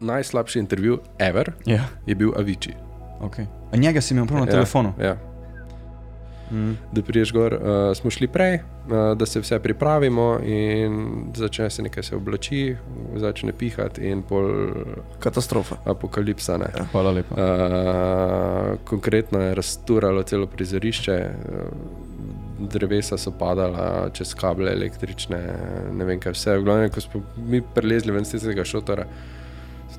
najslabši intervju ever Ja, je bil Avicii. okay. A njega si imel prav na Ja, telefonu. Ja. Mm. Da priješ gor, uh, smo šli prej, uh, da se vse pripravimo, in začne se nekaj se oblači, začne pihati, in pol Katastrofa. apokalipsa. Ne. Hvala lepa. Uh, konkretno je razturalo celo prizorišče, uh, drevesa so padala čez kable električne, ne vem kaj vse. V glavnem, ko smo mi prelezli ven iz tega šotora,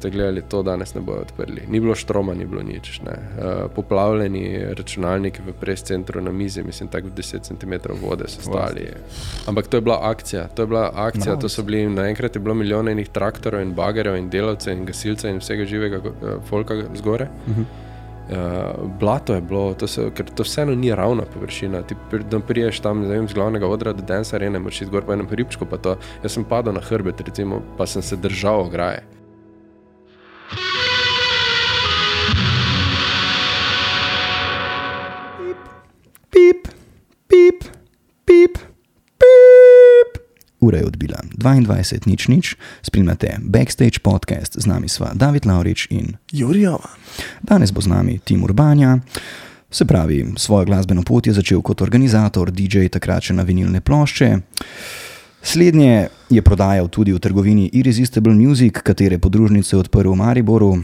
ste gledali, to danes ne bojo odprli. Ni bilo štroma, ni bilo nič. ne. Uh, poplavljeni računalniki v prescentru na mizi, mislim, tako 10 cm vode so stali. Ampak to je bila akcija, to je bila akcija, Bravo. to so bili naenkrat je bilo milijone enih traktorjev in bagerjev in delavcev in gasilcev in vsega živega uh, folka zgore. Mhm. Uh, blato je bilo, to so, ker to vseeno ni ravna površina. Ti pri- da priješ tam vem, z glavnega odra do Dance Arene, moraš iti gor po enem hribčku. pa to. Jaz sem padel na hrbet, recimo, pa sem se držal ograje. Ura je odbila 22, nič, nič. Spremljate Backstage podcast, z nami sva David Laurič in Jurijova. danes bo z nami Tim Urbanja. Se pravi, svojo glasbeno pot je začel kot organizator, DJ takrat še na vinilne plošče. Slednje je prodajal tudi v trgovini Irresistible Music, katere podružnice je odprl v Mariboru.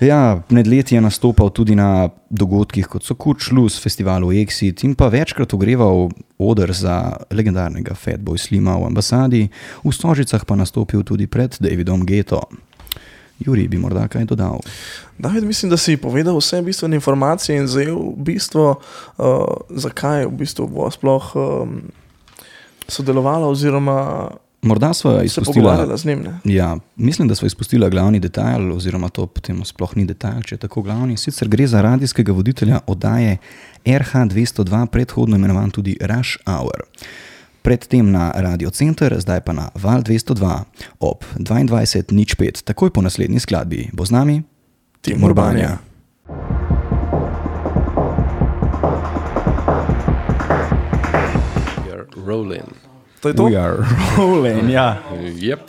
Ja, med leti je nastopal tudi na dogodkih kot so Kučlus, festivalu Exit in pa večkrat ogreval odr za legendarnega Fatboy Slima v ambasadi, v Stožicah pa nastopil tudi pred Davidom Geto. Juri bi morda kaj dodal. David, mislim, da si povedal vse bistvene informacije in zajel bistvo, uh, zakaj v bistvu bo sploh um, sodelovala oziroma Morda pogovarjala z njim. Ne? Ja, mislim, da smo izpustili glavni detajl, oziroma to potem sploh ni detajl, če je tako glavni. Sicer gre za radijskega voditelja oddaje RH202, predhodno imenovan tudi Rush Hour. Predtem na Radio Center, zdaj pa na Val 202 ob 22.05, takoj po naslednji skladbi. Bo z nami Tim Urbanja. You're rolling. To je to. We are rolling, ja. Yep.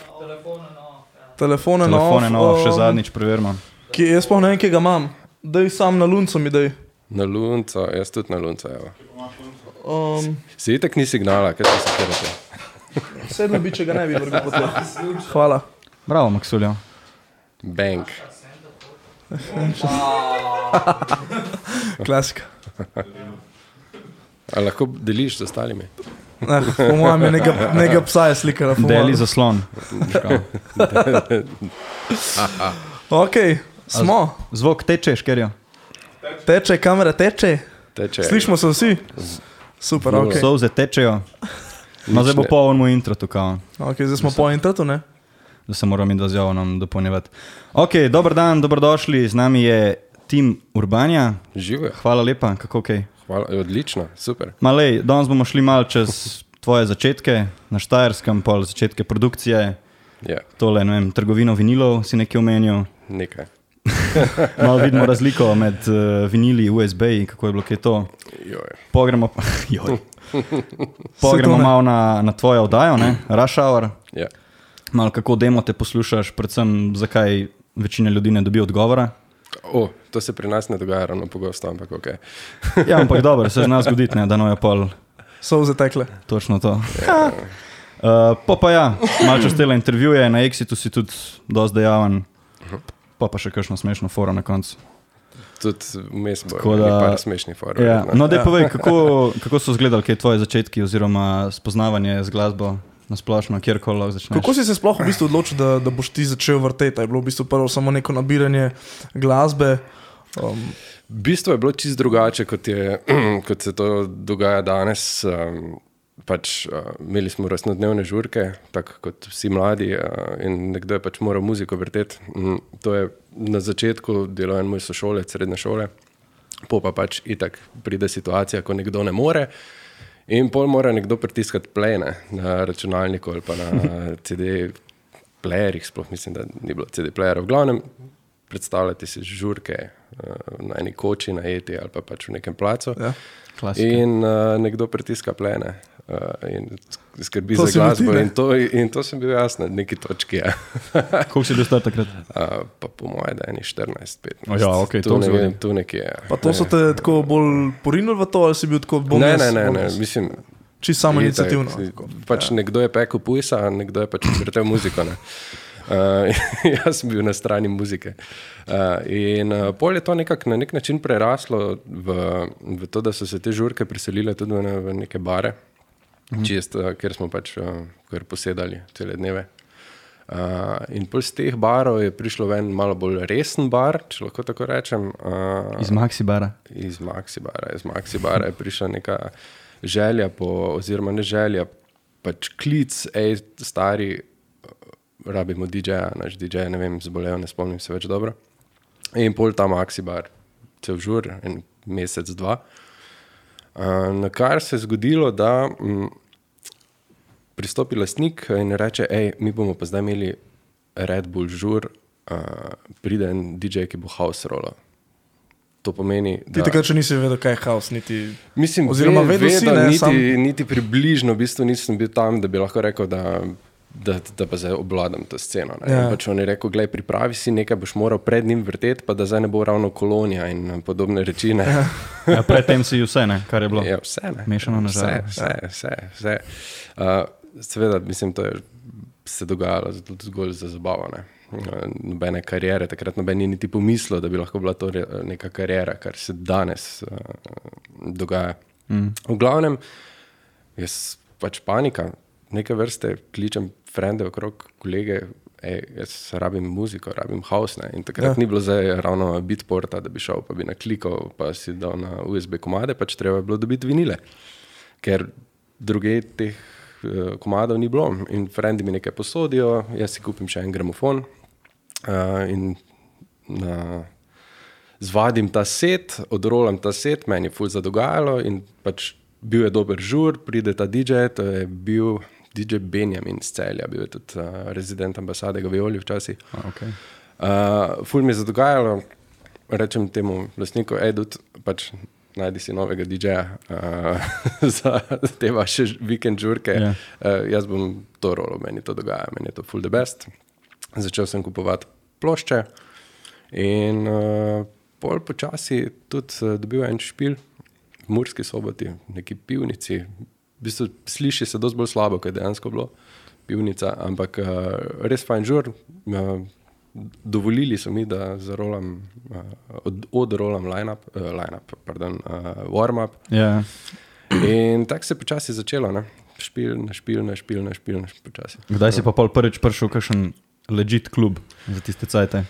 Telefone, Telefone, na off, še um, zadnjič preverimo. Ki, jaz pa ne vem, kje ga imam. Daj sam na luncu mi daj. Na lunco, jaz tudi na lunco. Evo. Um, Si itek ni signala, kaj se sekirate? sedem bi, če ga ne bi vrgel po tleh. Hvala. Bravo, Maksuljo. Bank. Klasika. A lahko deliš z ostalimi? Eh, po mojem je nekega, nekega psa je slikala. Deli zaslon. Ok, smo. Zvok teče, škerjo. Teče, kamera teče. Teče. Slišimo se vsi. Super, ok. Okay. Solze tečejo. No, zdaj bo ne. poln moj intro tukaj. okay zdaj smo po internetu, ne? da se moram iti zjavo nam dopolnjevati. Ok, dober dan, dobrodošli, z nami je Tim Urbanja. Živijo. Hvala lepa, kako ok. Hvala, odlično, super. Malej, danes bomo šli mal čez tvoje začetke na Štajerskem, pol začetke produkcije, Ja, tole, ne vem, trgovino vinilov si nekaj omenil. nekaj. Malo vidimo razliko med uh, vinili, USB, kako je bilo kaj to. Pogremo. Pogremo malo na, na tvojo oddajo, ne? Rush Hour. Ja. Malo kako demo te poslušaš, predvsem zakaj večina ljudi ne dobi odgovora. O, to se pri nas ne dogaja ravno pogosto, ampak ok. Ja, ampak dobro, se zna zgoditi, ne, da no je pol So zatekle. točno to. Uh, pa pa ja, malo čez tele intervjuje, na Exitu si tudi dosti dejaven, pa pa še kakšno smešno foro na koncu. Tudi vmes bo da- nekaj smešnih forov. Ja. verjetno. No, da povej, kako, kako so izgledali tvoje začetki oziroma spoznavanje z glasbo na splošno, kjerkoli lahko začneš. Kako si se sploh v bistvu odločil, da, da boš ti začel vrteti? A Je bilo v bistvu prvo samo neko nabiranje glasbe. Um, Bistvo je bilo čisto drugače, kot, je, kot se to dogaja danes. Um, pač, uh, imeli smo rojstnodnevne žurke, tako kot vsi mladi, uh, in nekdo je pač moral muziko vrteti. Mm, to je na začetku delal en moj sošolec, srednje šole, po pa pač itak pride situacija, ko nekdo ne more. In pol mora nekdo pritiskati plene na računalniku ali pa na CD playerjih, sploh mislim, da ni bilo CD playerjev. V glavnem, predstavljati si žurke uh, na eni koči, na eti ali pa pač v nekem placu. ja. Klasika. In uh, nekdo pritiska plene. Uh, in skrbi To za ti, glasbo. ne? In to, in to sem bil jaz na neki točki. Ja. Koliko si bil star takrat? Uh, pa po mojem, da je ni 14, 15. O ja, okej, tu, to ne, vem, tu nekje. je. Pa to so te tako bolj porinili v to, ali si bil tako bolj Ne, ne, ne, ne, mislim, Čisto samo inicijativno. Pač ja. nekdo je pekel pujsa, nekdo je pač vrtel muziko. Ne. Uh, jaz sem bil na strani muzike. Uh, in uh, pol je to nekako na nek način preraslo v, v to, da so se te žurke preselile tudi v, ne, v neke bare, mhm. čist, uh, kjer smo pač uh, kar posedali cele dneve. Uh, in pol z teh barov je prišlo ven malo bolj resen bar, če lahko tako rečem. Uh, Iz Maxi bara. iz Maxibara. Iz Maxibara je prišla neka želja, po, oziroma ne želja, pač klic, hej, stari, rabimo DJ-ja, naš DJ, ne vem, zbolel, ne spomnim se več dobro. In pol ta Maxibar, cel žur, en mesec, dva. Uh, na kar se je zgodilo, da mm, pristopi lastnik in reče, hej, mi bomo pa zdaj imeli Red Bull žur, uh, pride en DJ, ki bo house roller. To pomeni, Ti da takrat še nisi vedel, kaj je haos, niti. Mislim, Oziroma, ve- vedel si, vedel, ne, niti, sam- niti približno, v bistvu nisem bil tam, da bi lahko rekel, da, da, da pa zdaj obvladam to sceno. Ja. Ja. Pač on je rekel, gledaj, pripravi si nekaj, boš moral pred njim vrteti, pa da zdaj ne bo ravno kolonija in eh, podobne reči. Ne. Ja, predtem si vse, ne, kar je bilo. Ja, vse, ne. Mešano na vse, žaro. vse, vse. vse. Uh, seveda, mislim, to je se dogajalo z- zgolj za zabavo. Ne. Uh, Nobene karijere, takrat noben ni niti pomislil, da bi lahko bila to neka karijera, kar se danes uh, dogaja. Mm. V glavnem, jaz pač panika, neke vrste kličem frende okrog kolege. Ej, jaz rabim muziko, rabim house. Ne? In takrat Ja. ni bilo zdaj ravno bitporta, da bi šel, pa bi naklikal, pa si dal na USB komade, pač treba je bilo dobiti vinile, ker druge teh uh, komadov ni bilo. In frendi mi nekaj posodijo, jaz si kupim še en gramofon uh, in na, zvadim ta set, odrolam ta set, meni je ful zadogajalo in pač bil je dober žur, pride ta DJ, to je bil DJ Benjamin iz celja, bil je tudi uh, rezident ambasade Gavioli včasih. A, okay. Uh, ful mi je zadogajalo, rečem temu lastniku, edut, pač najdi si novega DJ-ja uh, za te vaše vikend žurke. Ja. Uh, jaz bom to rolo, meni to dogaja, meni je to full the best. Začel sem kupovati plošče in uh, pol počasi tudi uh, dobil en špil v Murski soboti, neki pivnici. V bistvu sliši se dosti bolj slabo, kot je dejansko bilo pivnica, ampak uh, res fajn žur. Uh, dovolili so mi, da zarolam, uh, od, odrolam line-up, uh, line-up, pardon, uh, warm-up. Ja. In tako se je počasi začelo, ne? špil, na špil, na špil, na špil, na špil, počasi. Kdaj si pa prvič prišel v kakšen legit klub za tiste cajte?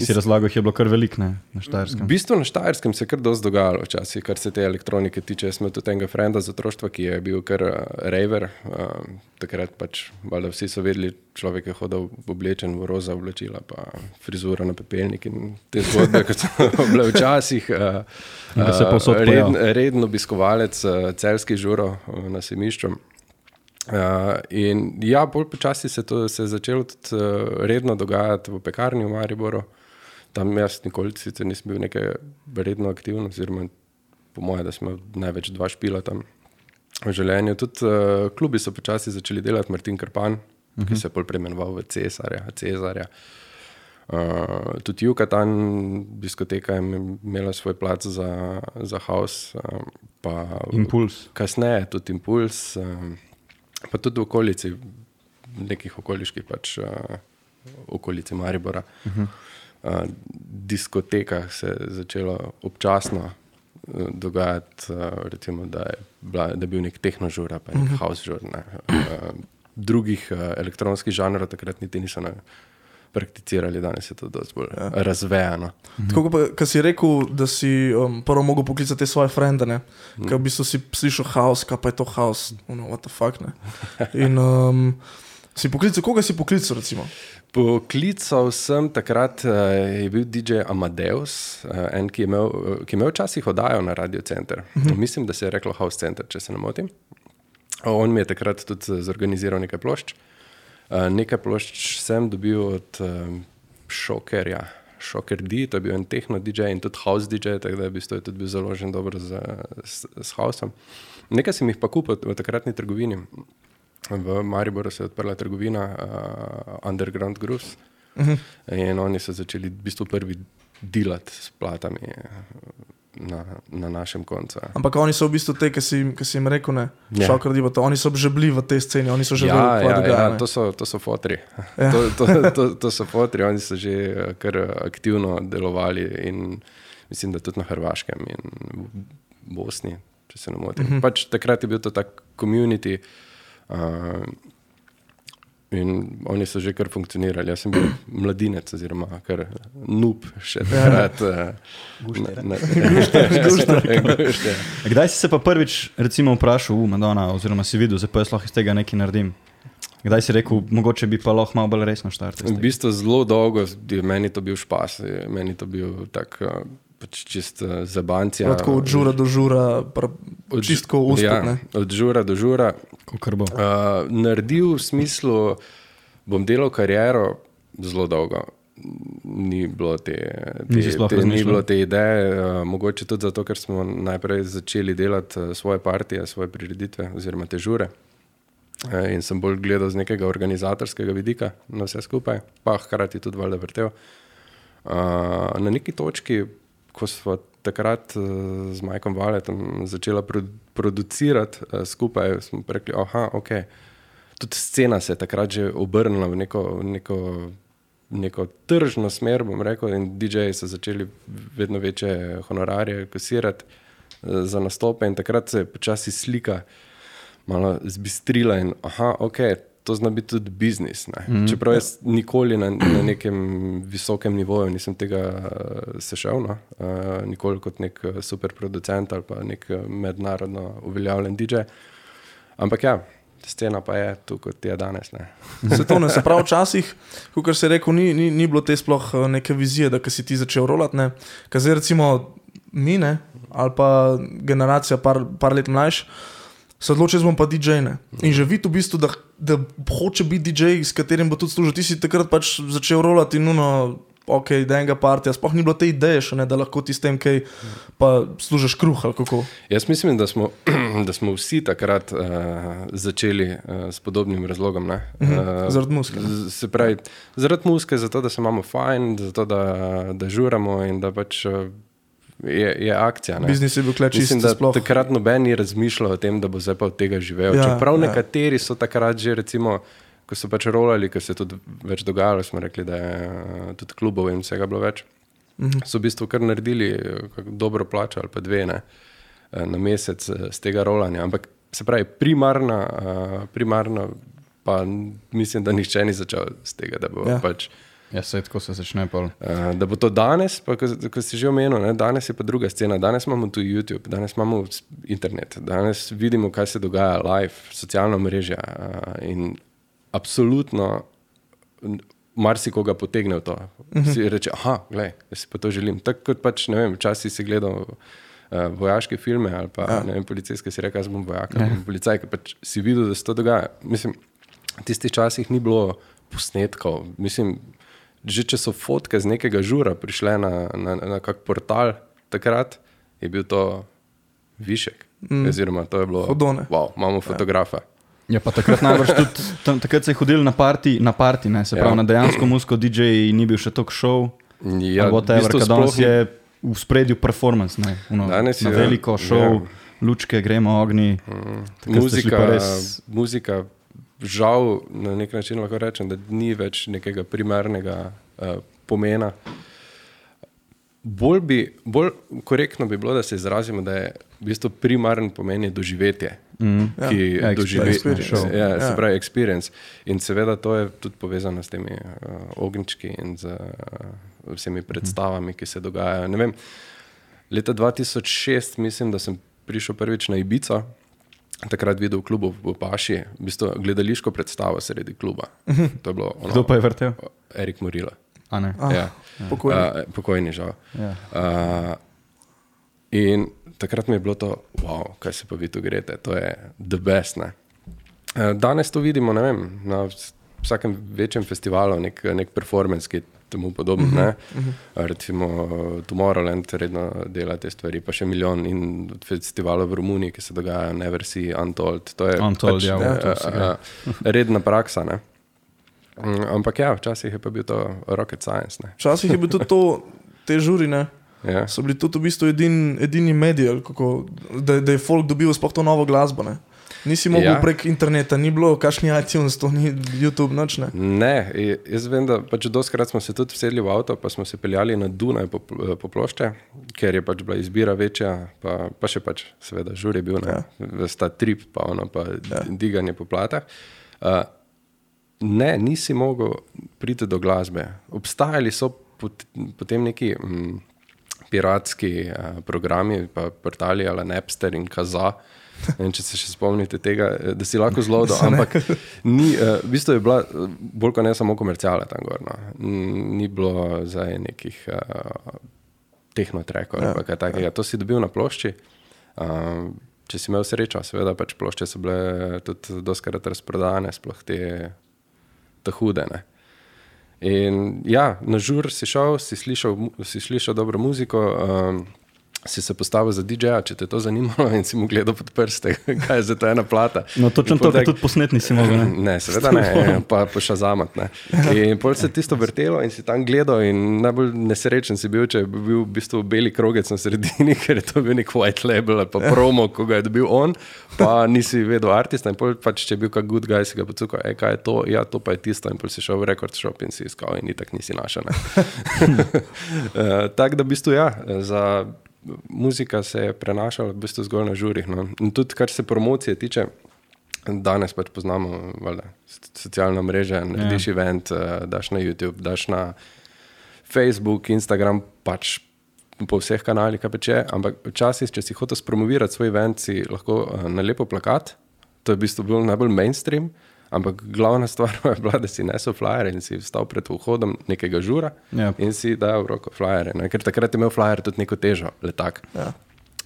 Ki si razlagal, jih je bilo kar veliko ne, na V Štajerskem. bistvu na Štajerskem se je kar dosti dogajalo, včasih, kar se te elektronike tiče. Jaz sem tudi enega frenda z otroštva, ki je bil kar uh, raver. Uh, takrat pač, valjda vsi so vedeli, človek je hodil oblečen v roza oblačila, pa frizura na pepelnik in te zgodbe, kot so bile včasih. Uh, povsod reden, reden obiskovalec uh, celskih žurov uh, na semišču. Uh, in ja, bolj počasi se, to, se je začelo tudi uh, redno dogajati v pekarni v Mariboru. Tam jaz nikoli sicer nisem bil nekaj redno aktiven, oziroma po mojem, da smo največ dva špila tam v življenju. Tudi uh, klubi so počasi začeli delati, Martin Krpan, uh -huh. ki se je pol preimenoval v Cesarja. Cezarja. Uh, tudi Jukatan, diskoteka je imela svoj plac za, za house, uh, Impuls. kasneje tudi impuls, um, pa tudi v okolici, nekih okoliških pač, uh, okolici Maribora. Uh -huh. Uh, diskotekah se je začelo občasno uh, dogajati, uh, recimo, da, je bila, da je bil nek tehnožur, pa nek uh -huh. house žur. Ne. Uh, drugih uh, elektronskih žanrov takrat niti niso ne, prakticirali, danes je to dosti bolj ja. razvejano. Tako kot si rekel, da si um, prvo mogel poklicati svoje frende, ne? ker v bistvu si slišal haos, kaj pa je to haos, no, what the fuck. Ne? In um, si poklical, koga si poklical, recimo? Poklical sem takrat, uh, je bil DJ Amadeus, uh, en, ki je imel, uh, ki je imel včasih oddajo na Radio Center. -huh. Mislim, da se je reklo House Center, če se ne motim. On mi je takrat tudi zorganiziral nekaj plošč. Nekaj plošč sem dobil od Šokerja, Shocker D, to je bil en tehno DJ in tudi house DJ, tako da je bistvu je tudi bil založen dobro z, s, s houseom. Nekaj sem jih pa kupil v takratni trgovini. V Mariboru se je odprla trgovina uh, Underground Grooves uh -huh. in oni so začeli v bistvu prvi delati s platami eh, na, na našem koncu. ja. Ampak oni so v bistvu te, ki si, ki si jim rekel, ne, Ja. šokar diva to. Oni so že bili v tej sceni, oni so že Ja, kaj ja, dogaja, ja, ne. to, so, to so fotri. Ja. Ja. To, to, to, to so fotri, oni so že eh, kar aktivno delovali in mislim, da tudi na Hrvaškem in v Bosni, če se ne motim. Mhm. Uh -huh. pač takrat je bil to tak komunity. Uh, In oni so že kar funkcionirali. Jaz sem bil mladinec, oziroma kar nup še takrat. Kdaj si se pa prvič recimo, vprašal, uh, Madonna, oziroma si videl, da lahko iz tega nekaj naredim? Kdaj si rekel, mogoče bi pa lahko malo bolj resno štartil? V bistvu zelo dolgo je meni to bil špas, meni to bil tak eh, pač čist eh, zabancija. Ja, Tako od žura do žura, Od- čistko uspet. Ja, ne. od žura do žura. Uh, naredil v smislu, bom delal kariero zelo dolgo. Ni bilo te, te, sploh te, ni bilo te ideje, uh, mogoče tudi zato, ker smo najprej začeli delati uh, svoje partije, svoje prireditve oziroma te žure. Uh, in sem bolj gledal z nekega organizatorskega vidika na vse skupaj, pa hkrati tudi valjda vrtel. Uh, na neki točki, ko smo takrat uh, z Majkom Valetom začeli pro, producirati uh, skupaj, smo rekli, da okay. tudi scena se je takrat že obrnila v neko, neko, neko tržno smer, bom rekel, in DJ-ji so začeli vedno večje honorarje kasirati uh, za nastope, in takrat se je počasi slika malo zbistrila in aha, ok. To zna biti tudi biznis. Mm. Čeprav jaz nikoli na, na nekem visokem nivoju nisem tega uh, sešel, no? uh, nikoli kot nek eh, super producent ali pa nek mednarodno uveljavljen DJ. Ampak ja, scena pa je tu, kot je danes. Ne? Se to ne, se pravi, včasih, kot si rekel, ni, ni, ni bilo te sploh neke vizije, da si ti začel rolati. ne. Ker zdaj recimo mine ali pa generacija par, par let mlajša. Se odloči, da bom pa DJ. Ne? In že vidi v bistvu, da, da hoče biti DJ, s katerim bo tudi služil. Ti si takrat pač začel rolati nuno, ok, da enega partija. Sploh ni bilo te ideje, še, ne, da lahko ti s tem kaj služiš kruh. Jaz mislim, da smo, da smo vsi takrat uh, začeli uh, s podobnim razlogom. ne. Uh, Zaradi muzike, ne. z- Se pravi, zaradi muske, zato da se imamo fajn, zato da, da žuramo in da pač uh, je, je akcija. ne. Biznis je bil kleč Mislim, da sploh. takrat noben ni razmišljal o tem, da bo zdaj pa od tega živel. Ja, Čeprav ja. nekateri so takrat že, recimo, ko so pač rolali, ko se je tudi več dogajalo, smo rekli, da je eh, tudi klubov in vsega bilo več. Mhm. So v bistvu kar naredili eh, dobro plačo ali pa dve ne, eh, na mesec z tega rolanja. Ampak se pravi, primarna, eh, primarna pa mislim, da nihče ni začel z tega, da bo ja. pač. Ja, se tako se začne pol. Uh, da bo to danes, pa ko, ko si že omenil, ne, danes je pa druga scena. Danes imamo tu YouTube, danes imamo internet, danes vidimo, kaj se dogaja live, socialna mreža. Uh, in absolutno marsikoga potegne v to. Si reče, ah, gledaj, jaz si pa to želim. Tako kot pač, ne vem, včasih si gledal. Uh, vojaške filme ali pa ja. vem, policijske, si rekel, jaz bom vojak, ja. bom policaj, ker pač si videl, da se to dogaja. Mislim, v tistih časih ni bilo posnetkov. Mislim, že če so fotke z nekega žura prišle na, na, na kak portal, takrat je bil to višek. Mm. Oziroma, to je bilo, Hodone. wow, imamo fotografa. Ja, pa takrat najbrž tudi, tam, takrat se je hodil na parti, na parti ne, se Ja. pravi, na dejansko muziko DJ ni bil še tok šov. Ja, Ja, whatever, v bistvu danes sploh je v spredju performance, ne, uno, Danes je- veliko šov, ja. lučke, gremo ogni. Šli Muzika, res- muzika, žal, na nek način lahko rečem, da ni več nekega primernega uh, pomena. Bolj, bi, bolj korektno bi bilo, da se izrazimo, da je v bistvu primaren pomen je doživetje. Mm. Ja. Ki Ja, ja, show. Ja, Ja. se pravi, experience. In seveda to je tudi povezano s temi uh, ognjički in z uh, vsemi predstavami, ki se dogajajo. Ne Vem, leta 2006 mislim, da sem prišel prvič na Ibico. Takrat videl v klubu v Paši, v bistvu gledališko predstavo sredi kluba. To je bilo ono, Kdo pa je vrtel? Erik Morila. A ne. Ah, Ja. pokojni. Uh, pokojni, žal. Ja. Uh, in takrat mi je bilo to, wow, kaj se pa vi tu greste, to je the best. Ne? Uh, danes to vidimo, vem, na vs- vsakem večjem festivalu, nek, nek performance, ki temu podobno. Uh -huh, uh -huh. Recimo Tomorrowland redno dela te stvari, pa še milijon in festivalov v Romuniji, ki se dogajajo, Never See, Untold. To je Untold, pač, ja, eh, to se eh, redna praksa. Ne? Mm, Ampak ja, včasih je pa bil to rocket science. Ne? Včasih je bilo tudi to, te žurine. Ja. So bili tudi v bistvu edin, edini mediji, kako, da, da je folk dobil sploh to novo glasbo. Ne? Nisi mogel Ja. prek interneta, ni bilo kakšni iTunes, to ni YouTube, noč ne. Ne, jaz vem, da pač doskrat smo se tudi vsedli v avto, pa smo se peljali na Dunaj po, pl- po plošče, ker je pač bila izbira večja, pa, pa še pač, seveda, žur je bil, ne, ja. sta trip, pa ono, pa ja. diganje po platah. Uh, ne, nisi mogel priti do glasbe. Obstajali so pot, potem neki mm, piratski uh, programi, pa portali ali Napster in Kaza. Ne vem, če se še spomnite tega, eh, da si lahko zelo dobro, ampak ni, uh, v bistvu je bila eh, bolj kot ne samo komercijala tam gor. No. Ni bilo zdaj nekih uh, tehnotrekov ali pa kaj takega. To si dobil na plošči. Uh, če si imel srečo, seveda pač plošče so bile tudi doskrat razprodane, sploh te, te hude. Ne. In ja, na žur si šel, si slišal, si slišal dobro muziko, um, si se postavil za DJ-ja, če te je to zanimalo in si mu gledal pod prste, kaj je za to ena plata. No, točno pol to, kar tak- tudi posnet nisi mogel. Ne? Ne, seveda ne, pa pošazamat. Ne. In pol se je tisto vrtelo in si tam gledal in najbolj nesrečen si bil, če bi bil v bistvu beli krogec na sredini, ker je to bil nek white label ali pa promo, ko ga je dobil on, pa nisi vedel artista in pol pač, če je bil kak good guy, si ga pocukal, e, kaj je to, ja, to pa je tisto in pol si šel v record shop in si iskal in itak nisi našel. Eh, Tako da v bistvu ja, za muzika se je prenašala v bistvu zgolj na žurih. No. In tudi kar se promocije tiče, danes pač poznamo s- socialna mreža, narediš ja. event, uh, daš na YouTube, daš na Facebook, Instagram, pač po vseh kanalih, kaj pač je. Ampak včasih, če si hotel spromovirati svoj event, si lahko uh, nalepo plakat, to je v bistvu bil najbolj mainstream. Ampak glavna stvar je bila, da si nesel flyer in si vstal pred vhodom nekega žura Ja. in si dal v roko flyere. Ne? Ker takrat je imel flyer tudi neko težo, letak. Ja.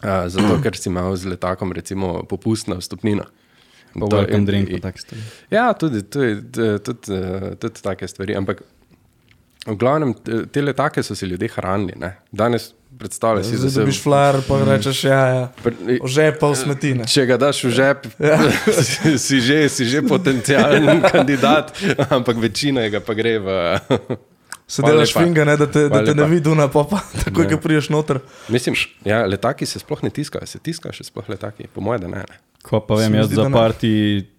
Uh, zato, ker si imel z letakom recimo popustno vstopnino. Pa To- welcome in- drink, in- pa tak stvari. Ja, tudi, tudi, tudi, tudi, eh, tudi take stvari. Ampak v glavnem te- te letake so si ljudje hranili. Ne? Danes predstavljaj si, da se dobiš flyer, pa rečeš, ja, ja. Pr- Ožepa v smetine. Če ga daš v žep, ja. si, že, si že potencijalen kandidat, ampak večina ga pa gre v. Se Hvala delaš finga, ne, da te, da Hvala te ne lepa. vidi na popa, takoj, ko priješ noter. Mislim, ja, letaki se sploh ne tiskajo, se tiskajo še sploh letaki, po mojem, da ne. ne. Ko pa vem, jaz zdi, za da ne. parti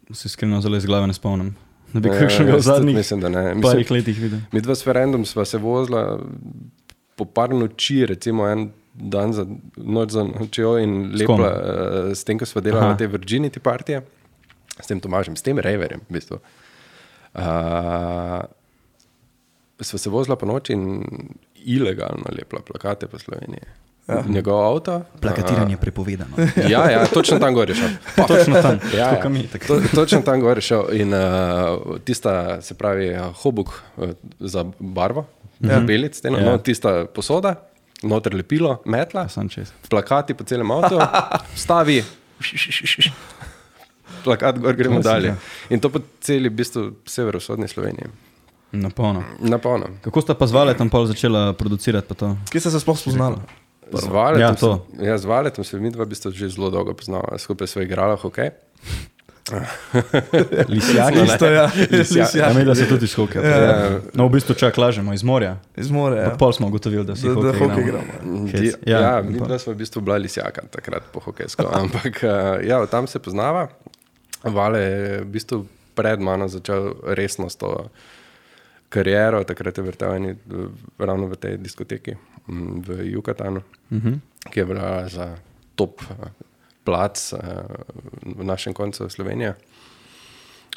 se iskreno zelo iz glave ne spomnim. Da bi Ja, kakšnega v zadnjih Mislim, da ne. parih Mislim, letih videl. mi dva s referendum sva se vozila po par noči, recimo en dan za noč za nočjo in lepla, uh, s tem, ko sva delala Aha. te Virginity partije, s tem Tomažem, s tem Reverjem, v bistvu. Uh, sva se vozila po noči in ilegalno lepla plakate po Sloveniji. Ja. Njegov avto. Plakatiranje prepovedano. Uh, ja, ja, točno tam gor je šel. Točno tam, Ja, tako ja. kot mi. tako. To, točno tam gor je šel. In uh, tista, se pravi, hobuk uh, za barvo, ja. belic, steno, Ja. ja. no, tista posoda, noter lepilo, metla, čez. plakati po celem avtu, stavi. Plakat gor gremo Klasika. dalje. In to po celi, v bistvu, severovzhodni Sloveniji. Na polno. Na polno. Kako sta pa zvale tam pol začela producirati? Kje ste se sploh spoznali? Z Valetom, Ja, ja, to. se, ja, z Valetom se mi dva v bistvu že zelo dolgo poznava. Skupaj smo igrali hokej. Lisjaki? Isto, ja. Lisjak. Ja, mi da se tudi iz hokeja. Ja. No, v bistvu čak lažemo iz morja. Iz more, ja. Pa pol smo ugotovili, da si Da, da hokej igramo. igramo. Hec. Di, Ja, ja, ja mi pa- dva smo v bistvu bila lisjaka takrat po hokejsko, ampak uh, ja, tam se poznava. Vale je v bistvu pred mano začel resno s to kariero, takrat je vrtel eni, eh, ravno v tej diskoteki mm, v Jukatanu, uh Mhm. -huh. ki je bila za top eh, plac uh, v našem koncu Slovenije.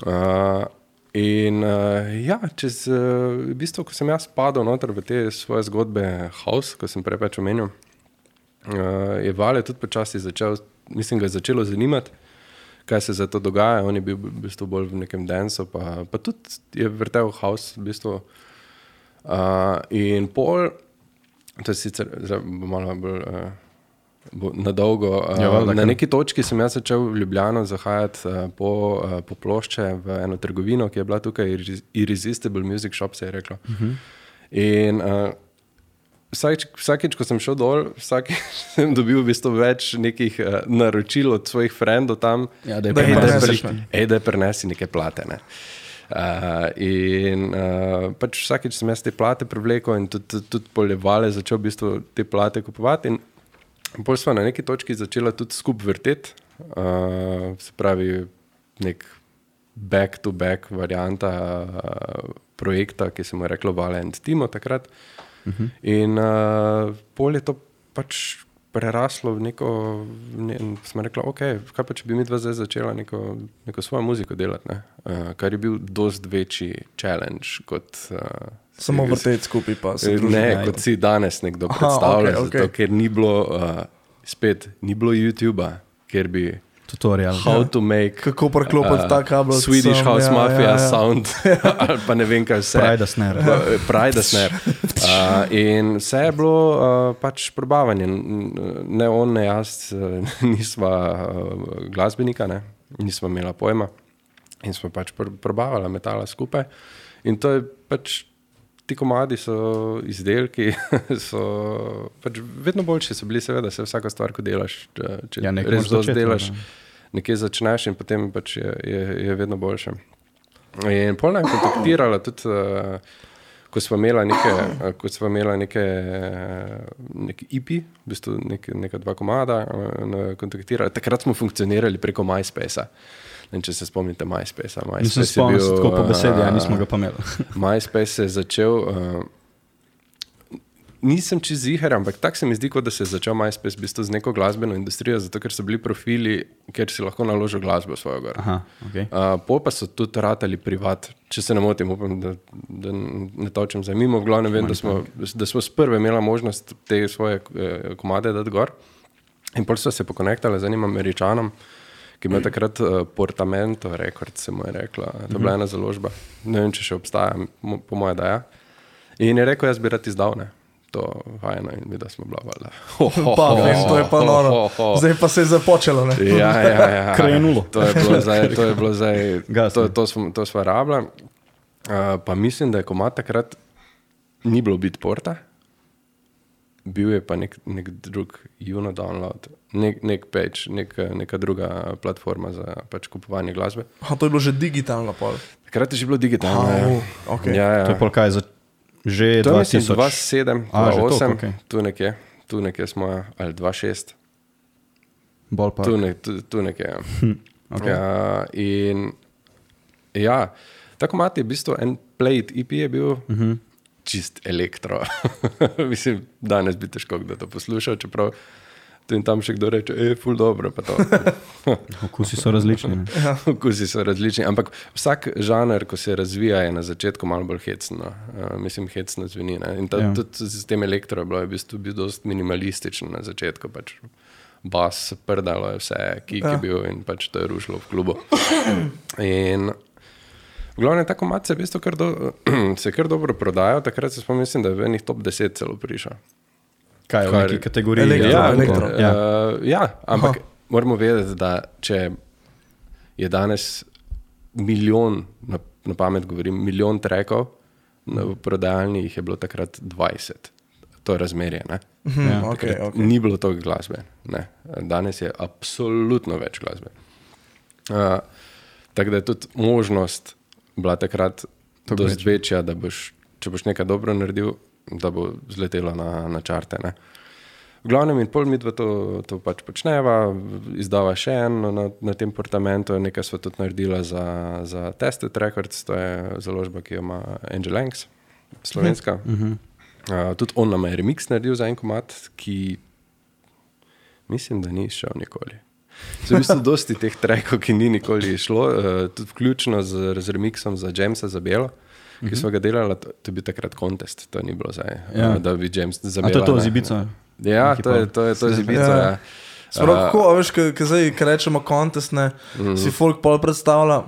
Uh, in uh, ja, čez, uh, v bistvu, ko sem jaz padel noter v te svoje zgodbe, House, ko sem prej pač omenil, uh, je Vale tudi počasi začel, mislim, ga je začelo zanimati, kaj se za to dogaja. On je bil v bistvu bolj v nekem dansu, pa, pa tudi je vrtel House. V bistvu. uh, in pol, to je sicer zdaj bo malo bolj. Uh, Na dolgo. Uh, Ja, valjda, na neki točki sem jaz začel v Ljubljano zahajati uh, po, uh, po plošče v eno trgovino, ki je bila tukaj, Irres- Irresistible Music Shop, se je reklo. Uh -huh. In uh, vsakič, vsakič, ko sem šel dol, vsakič sem dobil v bistvu več nekih uh, naročil od svojih frendov tam, Ja, da je da prenesi neke plate. Ne. Uh, in uh, pač vsakeč sem jaz te plate privlekel in tudi, tudi, tudi polevale začel v bistvu te plate kupovati. In pol smo na neki točki začela tudi skupaj vrteti, uh, se pravi, nek back-to-back varianta uh, projekta, ki se mu je reklo Valent Timo takrat. Uh -huh. In uh, pol je to pač preraslo v neko, ne, smo rekli, ok, kaj pa če bi mi dva zdaj začela neko, neko svojo muziko delati, ne? uh, kar je bil dost večji challenge kot. Uh, Samo vrteti skupaj, pa se Ne, družiti. ja, kot si danes nekdo Aha, predstavlja, okej, okay, okay. okej. ker ni bilo, uh, spet, ni bilo YouTube-a, kjer bi Tutorial. how to make Kako preklopiti ta kabel Swedish House ja, Mafia ja, ja. sound ali pa ne vem kaj vse. Pride snare. Pride snare. Uh, in vse je bilo uh, pač probavanje. Ne on, ne jaz, uh, nisva uh, glasbenika, ne? nisva imela pojma. In smo pač pr probavali metala skupaj. In to je pač. Ti komadi so izdelki, so pač vedno boljši so bili, seveda, se vsaka stvar, ko delaš. Če, Ja, nekaj res začeti, delaš, ne. nekje začneš in potem pač je, je, je vedno boljše. In pol nam je kontaktirala tudi, uh, ko smo imela neke, uh, ko smo imela neke, uh, neke IP, v bistvu nek, neka dva komada, kontaktirala. Takrat smo funkcionirali preko MySpace-a. Ne Če se spomnite MySpace-a. Nisem MySpace je spomnil, bil, tako po besedi, ja, uh, nismo ga pa imeli. MySpace se je začel. Uh, nisem čez ziger, ampak tako se mi zdi, kot da se je začel MySpace v bistvu z neko glasbeno industrijo, zato ker so bili profili, kjer si lahko naložil glasbo svojo gor. Aha, okay. Uh, pol pa so tudi ratali privat, če se ne motim, upam, da, da ne točem za mimo. V glavnem vem, da smo, da smo sprve imeli možnost te svoje eh, komade dati gor. In pol so se pokonektali z enim američanom, ki je imel takrat uh, Portamento, rekord se mu je rekla. To je bila ena založba. Ne vem, če še obstaja, po mojem, da je. In je rekel, jaz bi rad izdal ne. To vajno in videl smo bila valjda. Pa, vem, to je pa noro. Zdaj pa se je započelo. Ne? Ja, ja, ja. Krenulo. To je bilo zdaj, to je bilo zdaj, Gasno. to, to smo, to smo rabili. Uh, pa mislim, da je komat takrat ni bilo Bitporta, bil je pa nek, nek drug Juno download, nek, nek page, nek, neka druga platforma za pač kupovanje glasbe. Aha, to je bilo že digitalno pol. Takrat je že bilo digitalno. Au, ja. okej. Ja, ja. To je pol kaj za že To je mislim 2000. 2007, A, že toliko, 2008, okej. tu nekje, tu nekje smo, ja, ali 2006. Ballpark. Tu, ne, tu, tu nekje. Ja. okej. ja, in ja, tako imate v bistvu en plate EP je bil uh Mhm. -huh. Čist elektro. Mislim, danes bi težko kdo to poslušal, čeprav tu in tam še kdo reče, je ful dobro. Okusi so različni. ne. Okusi so različni, ampak vsak žanr, ko se razvija, je na začetku malo bolj hecno. Uh, mislim, hecno zveni. Ne? In ta, Ja. ja. tudi s tem elektro je bilo v bistvu bil dosti minimalističen na začetku. Pač bas, prdalo je vse, ki ja. je bil in pač to je rušilo v klubu. In v glavnem tako je v kar do, se kar dobro prodajal, takrat se spomnim, da je v enih top 10 celo prišel. Kaj je v neki kategoriji? Elektro, ja, elektro. Ja. Ja. Uh, ja, ampak Aha. moramo vedeti, da če je danes milijon, na, na pamet govorim, milijon trekov, v prodajalni jih je bilo takrat 20. To je razmerje. Ne? Mhm, Ja. okej, Takrat okej. Ni bilo toliko glasbe. Ne. Danes je absolutno več glasbe. Uh, tako da je tudi možnost bila takrat dosti večja, da boš, če boš nekaj dobro naredil, da bo zletelo na, na čarte. Ne. V glavnem, in pol mi dva to, to pač počneva, izdava še eno na, na tem portamentu, nekaj smo tudi naredila za, za Tested Records, to je založba, ki jo ima Angel Langs, slovenska. Uh -huh. uh, tudi on nam je remix naredil za en komat, ki mislim, da ni šel nikoli. So v bistvu dosti teh trekov, ki ni nikoli šlo, uh, tudi vključno z, z remixom za Jamesa za Belo. Ki smo ga delali, to, to je bil takrat kontest, to ni bilo zdaj, Ja. ja. da bi James za A Bela. to je to ne. z Ibico? Ja, to je, to je, to je zibica. Ja. Ja. Sprav, kako, a veš, ko zdaj ko rečemo kontest, ne, Mhm. si folk pol predstavlja.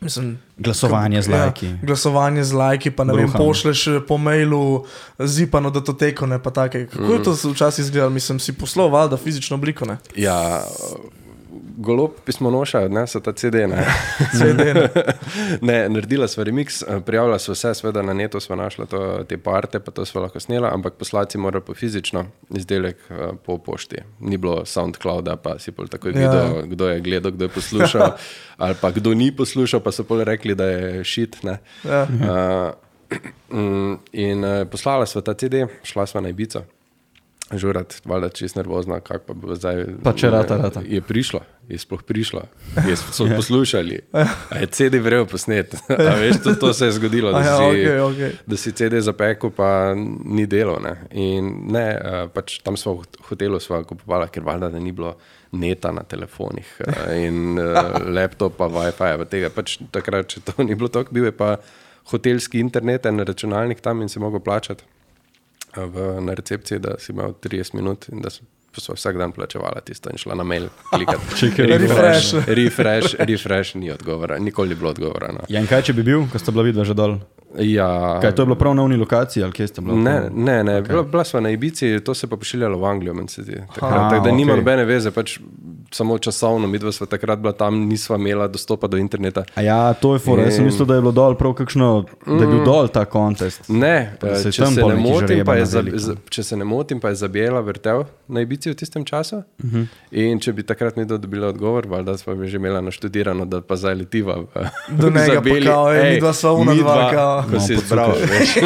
Mislim, Glasovanje z lajki. Ja, glasovanje z lajki, pa ne vem, Bruhamo. pošleš eh, po mailu zipano datoteko, ne pa take. Kako Mhm. je to včasih izgledalo? Mislim, si poslal valjda fizično obliko, ne? Ja, golob pismonoša odnesel ta CD. Ne. CD. ne, naredila sva remix, eh, prijavila sva vse, seveda na netu sva našla to, te parte, pa to sva lahko snela, ampak poslati morajo po fizično izdelek eh, po pošti. Ni bilo SoundClouda, pa si pol takoj Ja. videl, kdo je gledal, kdo je poslušal, ali pa kdo ni poslušal, pa so pol rekli, da je šit. ne. Ja. Uh, in uh, poslala sva ta CD, šla sva na Ibico. Žurat, valjda čist nervozna, kako pa bo zdaj. Pa če rata, rata. Je prišlo, je sploh prišlo, je so poslušali. A je CD vrel posnet. A veš, to, to se je zgodilo, da ja, si, okej, okej. da si CD zapekel, pa ni delo. Ne. In ne, eh, pač tam smo v hotelu sva kupovala, ker valjda, da ni bilo neta na telefonih eh, in uh, laptopa, WiFi, tega pač takrat, če to ni bilo tako, bil je pa hotelski internet, en računalnik tam in si mogel plačati eh, v, na recepciji, da si imel 30 minut in da so vsak dan plačevala tisto in šla na mail. Čekaj, refresh. refresh, refresh, ni odgovora, nikoli ni bilo odgovora. No. Ja, in kaj če bi bil, ko ste bila vidva že dol? Ja, Kaj, to je bilo prav na uni lokaciji ali kje ste bili? Ne, ne, ne. Okay. Bila, bila sva na Ibici, to se pa pošiljalo v Anglijo, meni se zdi. Takrat, Aha, tako da nima okej. nobene veze, pač samo časovno, mi dva sva takrat bila tam, nisva imela dostopa do interneta. A ja, to je fora. Jaz sem mislil, da je bilo dol prav kakšno, da je bil dol ta kontest. Ne, se eh, je če se, motim, je za, za, če se ne motim, pa je zabijela vrtel na Ibici v tistem času. Uh Mhm. -huh. In če bi takrat mi dobila odgovor, valjda sva bi že imela naštudirano, da pa zdaj letiva. Do njega pa kao, ej, midva sva ona dva, midva, kao. Ko No, si izbral, veš.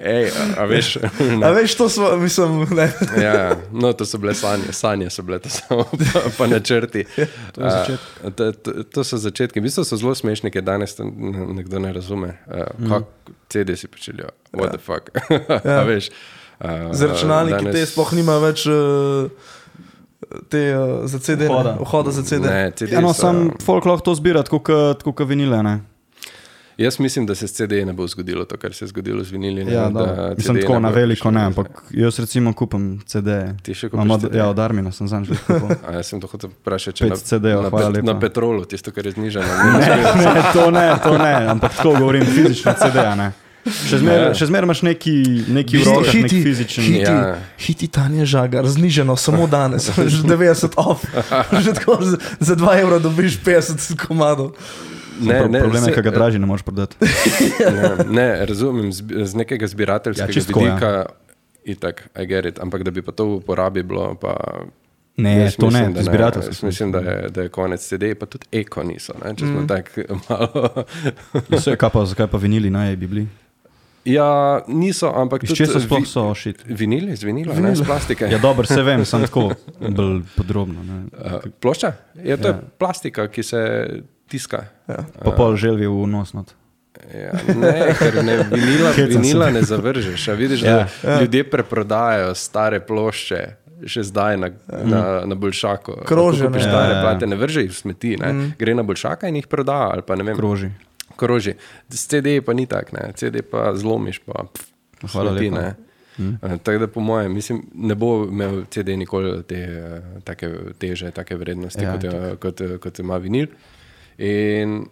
Ej, a, a veš. A veš, to smo, mislim, ne. Ja, ja. no, to so bile sanje, sanje so bile to samo pa, pa načrti. To, je začetek. to, to, to so začetki. V bistvu so zelo smešni, ker danes nekdo ne razume. Uh, kako CD si počelijo, what the fuck. ja. veš, uh, Z računalniki te sploh nima več uh, te uh, za CD, Vhoda. vhoda za CD. Ne, CD Ja, no, so- sam folk lahko to zbira, tako kot vinile. Ne? Jaz mislim, da se s CD ne bo zgodilo to, kar se je zgodilo z vinili. ne, Ja, da CD sem tako ne na veliko, ne, ampak jaz recimo kupim CD. Ti še kupiš od, CD? ja, od Armina sem zanj že kupil. A jaz sem to hotel vprašati, če na, CD-jev, na, hvala pet, na petrolu, tisto, kar je znižano. ne, to ne, to ne, ampak tako govorim fizično CD, a ne. Še zmeraj še zmer imaš neki, neki v rokah, nek fizičen. hiti, Ja. hiti Tanja Žagar, zniženo samo danes, že 90 off, že tako za 2 evra dobiš 50 komadov. Ne, ne, Problem je, ker ga dražje ne moreš prodati. ne, ne, razumem, z, z nekega zbirateljskega Ja, ja, čisto, ja. vidika, itak, I get it, ampak da bi pa to v uporabi bilo, pa. Ne, jaz to ne, mislim, da zbirateljsko Jaz mislim, da je, da je konec CD, pa tudi eko niso, ne, če smo mm. tako malo. Vse, kaj pa, zakaj pa vinili naj bi bili? ja, niso, ampak Iz česa sploh vi- so šit? Vinili, z vinila, ne z plastike. Ja, dobro, se vem, sem tako bolj podrobno. Ne. Uh, plošča? Ja, to ja. Ja. je plastika, ki se tiska. Ja. Pa pol želvi v nos. not. Ja, ne, ker ne, vinila, vinila ne zavržeš. A vidiš, ja. Ja. da ljudje preprodajajo stare plošče. Še zdaj na, na, na Bolšaku. Krožijo, ne. stare Ja, ja. plate, ne vrže jih v smeti. Ne? Mm. Gre na Bolšaka in jih proda. vem, Kroži. kroži. S CD pa ni tak, ne? CD pa zlomiš. Pa, pff, Hvala smeti, lepa. ne. Mm. Tako da, po mojem, mislim, ne bo imel CD nikoli te eh, take teže, take vrednosti, ja, Ja, kot, je, kot, kot ima vinil. In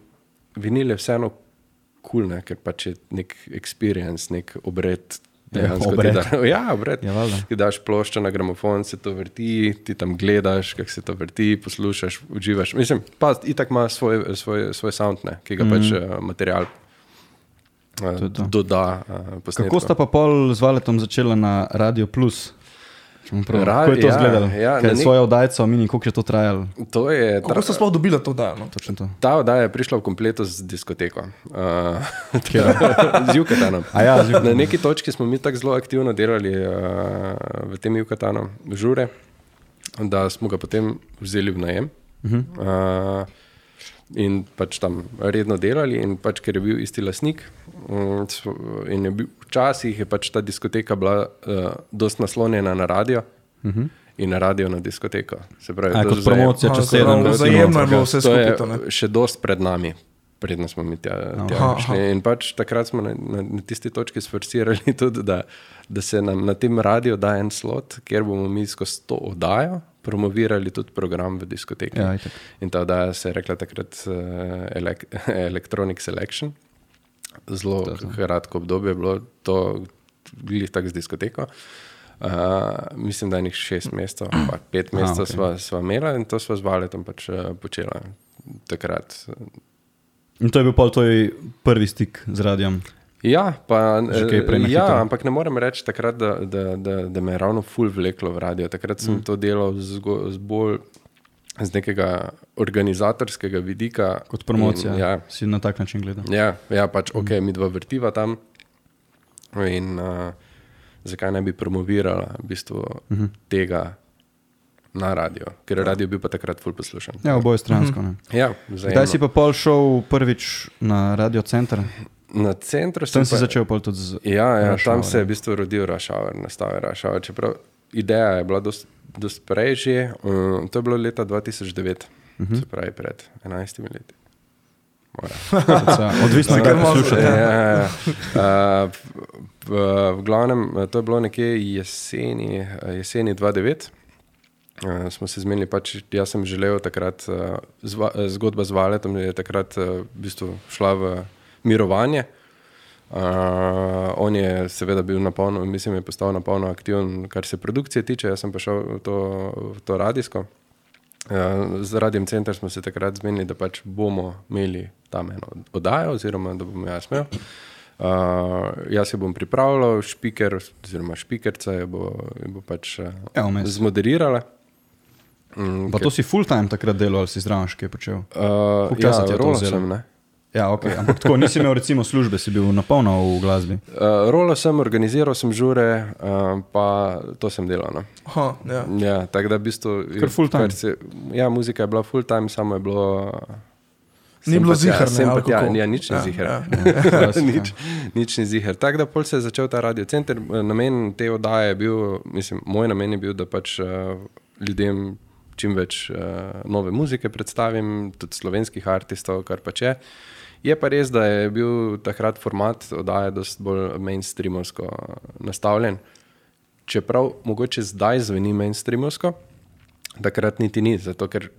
vinil je vseeno kul, cool, ker pač je nek experience, nek obred. Ja, dejansko obred. Da, ja, obred. Ja, valjda. Ti daš ploščo na gramofon, se to vrti, ti tam gledaš, kako se to vrti, poslušaš, uživaš. Mislim, pa itak ima svoj, svoj, svoj sound, ne, ki ga mm. pač uh, material uh, doda. Uh, Kako sta pa pol z Valetom začela na Radio Plus? Če bom prav- Ra- Kako je to ja, izgledalo? ja, je nek- svojo oddajco, mini, koliko je to trajalo? To je, Kako ste sploh dobili to dano? Točno to. ta oddaja je prišla v kompletu z diskoteko, uh, z Jukatanom. Ja, z Na neki točki smo mi tako zelo aktivno delali uh, v tem Jukatanu, žure, da smo ga potem vzeli v najem. Uh -huh. uh, In pač tam redno delali, in pač, ker je bil isti lasnik. mm, In je bil, včasih je pač ta diskoteka bila uh, dosti naslonjena na radio uh -huh. in na radio na diskoteko. Se pravi, A, kot promocija, če kot recimo. vzajemno je bilo vse skupaj še dost pred nami, predno smo mi tja, tja Aha, prišli. In pač takrat smo na, na, na tisti točki sforsirali tudi, da, da se nam na tem radiju da en slot, kjer bomo mi skozi to oddajo promovirali tudi program v diskoteki. Ja, itak. In ta oddaja se je rekla takrat uh, elek Electronic Selection. Zelo kratko obdobje je bilo to, glih tako z diskoteko. Uh, mislim, da je nekaj šest mesecev, pa pet okej. okay. sva, sva imela in to sva z valetom pač uh, počela takrat. In to je bil pol tvoj prvi stik z radijem. Ja, pa, eh, ja, ampak ne morem reči takrat, da, da, da, da me je ravno full vleklo v radio. Takrat sem mm. to delal z, z bolj z nekega organizatorskega vidika. Kot promocija. In, ja, Si na tak način gledal. ja, ja, pač ok, mi dva vrtiva tam. In uh, zakaj ne bi promovirala v bistvu uh -huh. tega na radio, ker je radio bil pa takrat full poslušan. Ja, oboje stransko. ne. Ja, Kdaj si pa pol šel prvič na radio center? Na centru sem Tam si začel pol tudi z. Ja, ja tam se je v bistvu rodil Rašavar, nastal je Rašavar. Čeprav ideja je bila dost, dost prej že, um, to je bilo leta 2009, uh -huh. se pravi pred 11 leti. Odvisno, kaj poslušate. Ja, ja, ja. Uh, v, v glavnem, eh, to je bilo nekje jeseni, eh, jeseni 2009. Uh, smo se zmenili, pač, jaz sem želel takrat, uh, zva, eh, zgodba z Valetom je takrat uh, v bistvu šla v mirovanje. Uh, on je seveda bil na polno, mislim, je postal na polno aktiven, kar se produkcije tiče, jaz sem pa šel v to, v to radijsko. Uh, z Radijem Center smo se takrat zmenili, da pač bomo imeli tam eno oddajo, oziroma da bom jaz imel. Uh, jaz se bom pripravljal, špiker, oziroma špikerca jo bo, jo bo pač uh, Ja, vmes. zmoderirala. Mm, Pa to si full time takrat delal ali si zraven kaj počel? Uh, je to sem, ne? Ja, ok. Ampak tako nisi imel recimo službe, si bil napolno v glasbi. Uh, rolo sem, organiziral sem žure, uh, pa to sem delal. No. Aha, ja. Ja, tako da v bistvu. Kar full time. kar Se, ja, muzika je bila full time, samo je bilo. Ni bilo ziher, ne, pa kako? Ja, nič ni Ja, ziher. ja. nič, nič ni ziher. Tako da pol se je začel ta radio center. Namen te oddaje je bil, mislim, moj namen je bil, da pač uh, ljudem čim več uh, nove muzike predstavim, tudi slovenskih artistov, kar pač je. Je pa res, da je bil takrat format oddaje dosti bolj mainstreamovsko nastavljen. Čeprav mogoče zdaj zveni mainstreamovsko, takrat niti ni, zato ker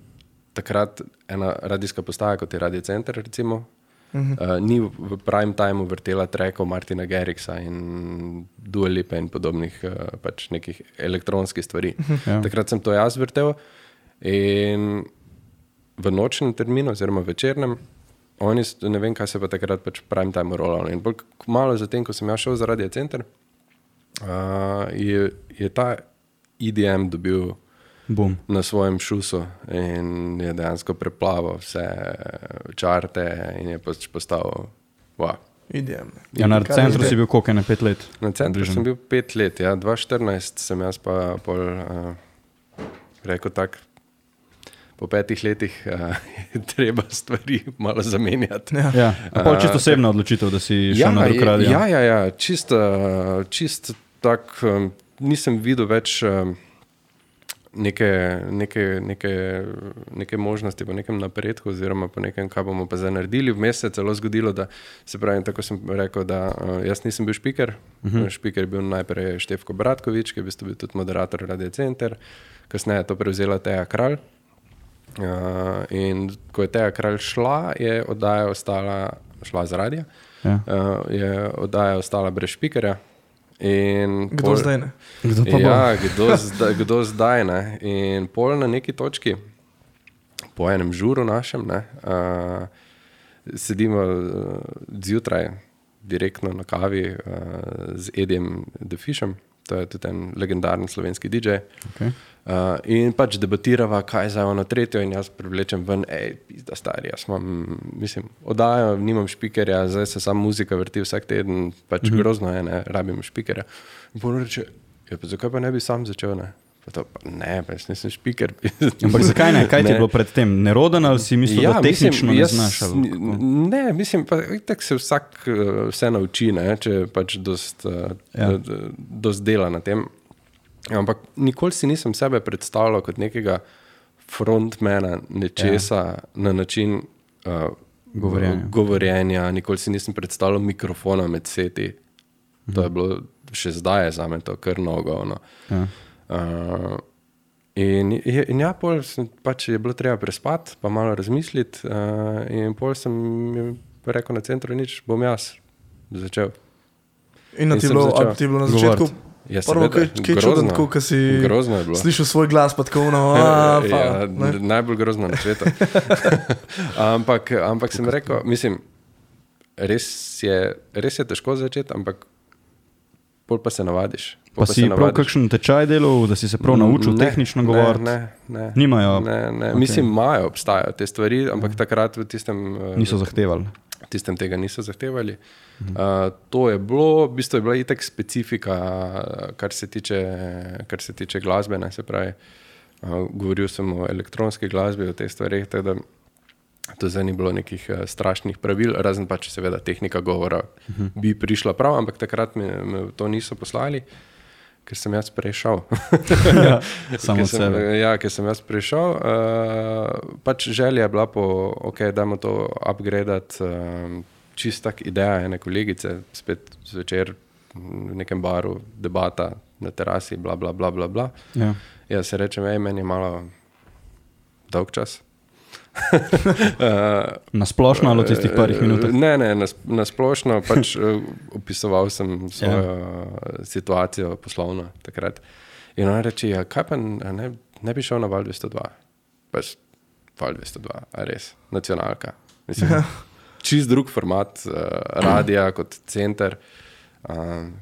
takrat ena radijska postaja, kot je Radio Center, recimo, uh -huh. uh, ni v prime timeu vrtela trekov Martina Geriksa in Dua Lipa in podobnih uh, pač nekih elektronskih stvari. Uh -huh. Ja. Takrat sem to jaz vrtel in v nočnem terminu, oziroma večernem. Oni, ne vem, kaj se pa takrat pač prime time rolalo. In bolj malo zatem, ko sem jaz šel za Radio Center, uh, je, je ta IDM dobil Bum. na svojem šusu in je dejansko preplaval vse čarte in je pač postal. Wow. Idem. Ja, na centru si bil koliko, ne pet let. Na centru Približno. sem bil pet let, ja, 2014 sem jaz pa pol, uh, rekel tako. Po petih letih uh, je treba stvari malo zamenjati. Ja. Ja, a pol čisto osebna odločitev, da si šel na drug radio. ja, ja, ja, čist, uh, čist tak, um, nisem videl več um, neke, neke, neke, neke možnosti po nekem napredku, oziroma po nekem, kaj bomo pa zdaj naredili. Vmes se je celo zgodilo, da se pravi, tako sem rekel, da uh, jaz nisem bil špiker. Uh -huh. Špiker je bil najprej Števko Bratkovič, ki je bil tudi moderator Radio Center, kasneje je to prevzela Teja Kralj. Uh, in ko je Teja Kralj šla, je oddaja ostala, šla z radia, Ja. uh, je oddaja ostala brez špikerja. In Kdo zdaj ne? Kdo pa bo? Ja, kdo, zdaj, kdo zdaj ne? In pol na neki točki, po enem žuru našem, ne, uh, sedimo uh, zjutraj direktno na kavi uh, z Edijem Defišem, to je tudi en legendaren slovenski DJ. Okay. Uh, in pač debatirava, kaj za ono tretjo, in jaz privlečem ven, hej, pizda stari, jaz imam, mislim, oddajo, nimam špikerja, zdaj se samo muzika vrti vsak teden, pač mm -hmm. grozno je, ne, rabim špikerja. In pol reče, ja, pa zakaj pa ne bi sam začel, ne? Pa to, pa ne, pa jaz nisem špiker. Ampak zakaj ne? Kaj ti je bilo predtem? Neroden ali si mislil, ja, da tehnično mislim, ne jaz znaš? ali? Ne, mislim, pa tako se vsak eh, vse nauči, ne, če pač dost, Ja. ja. dost dela na tem. Ampak nikoli si nisem sebe predstavljal kot nekega frontmana nečesa ja. na način uh, Govorjenja. govorjenja. Nikoli si nisem predstavljal mikrofona med seti. To je bilo še zdaj je za me to kar nogo. No. Ja. Uh, in, je- in ja, pol sem, pač je bilo treba prespati, pa malo razmisliti. Uh, in pol sem rekel na centru, nič bom jaz začel. In In ti je bilo, ti je na začetku Ja, Prvo, čuden, grozno. tako, ko si je. Slišal svoj glas, pa tako no, a, pa, ja, ne. najbolj grozno na svetu. ampak, ampak sem rekel, mislim, res je, res je težko začeti, ampak pol pa se navadiš. Pol Pa si se prav kakšen tečaj delal, da si se prav naučil Ne, tehnično ne, govoriti? Ne, ne. Nimajo? Ne, ne. Ok. Okay. Mislim, imajo, obstajajo te stvari, ampak takrat v tistem, eh, Niso zahtevali. Tistem tega niso zahtevali. Uh, to je bilo, v bistvu je bila itek specifika, kar se tiče, kar se tiče glasbe. Ne, se pravi, uh, govoril sem o elektronski glasbi, o teh stvareh. tako da To zdaj ni bilo nekih uh, strašnih pravil, razen pa če seveda tehnika govora uh -huh. bi prišla prav, ampak takrat me v to niso poslali, ker sem jaz prešel. ja, samo od sebe. Ja, ker sem jaz prišel. Uh, pač želja je bila po, ok, da moramo to upgradati. Uh, čist tak ideja ene kolegice, spet zvečer v nekem baru, debata na terasi, bla, bla, bla, bla. bla. Ja. Ja, se rečem, ej, meni je malo dolg čas. Na splošno ali v tistih parih minutah? Ne, ne, na, na splošno pač eh, opisoval sem svojo ja. situacijo poslovno takrat. In ona reče, ja, kaj pa ne, ne bi šel na Val 202? Pač Val 202, a res, nacionalka. Mislim, Ja. čist drug format uh, radia kot center. Uh,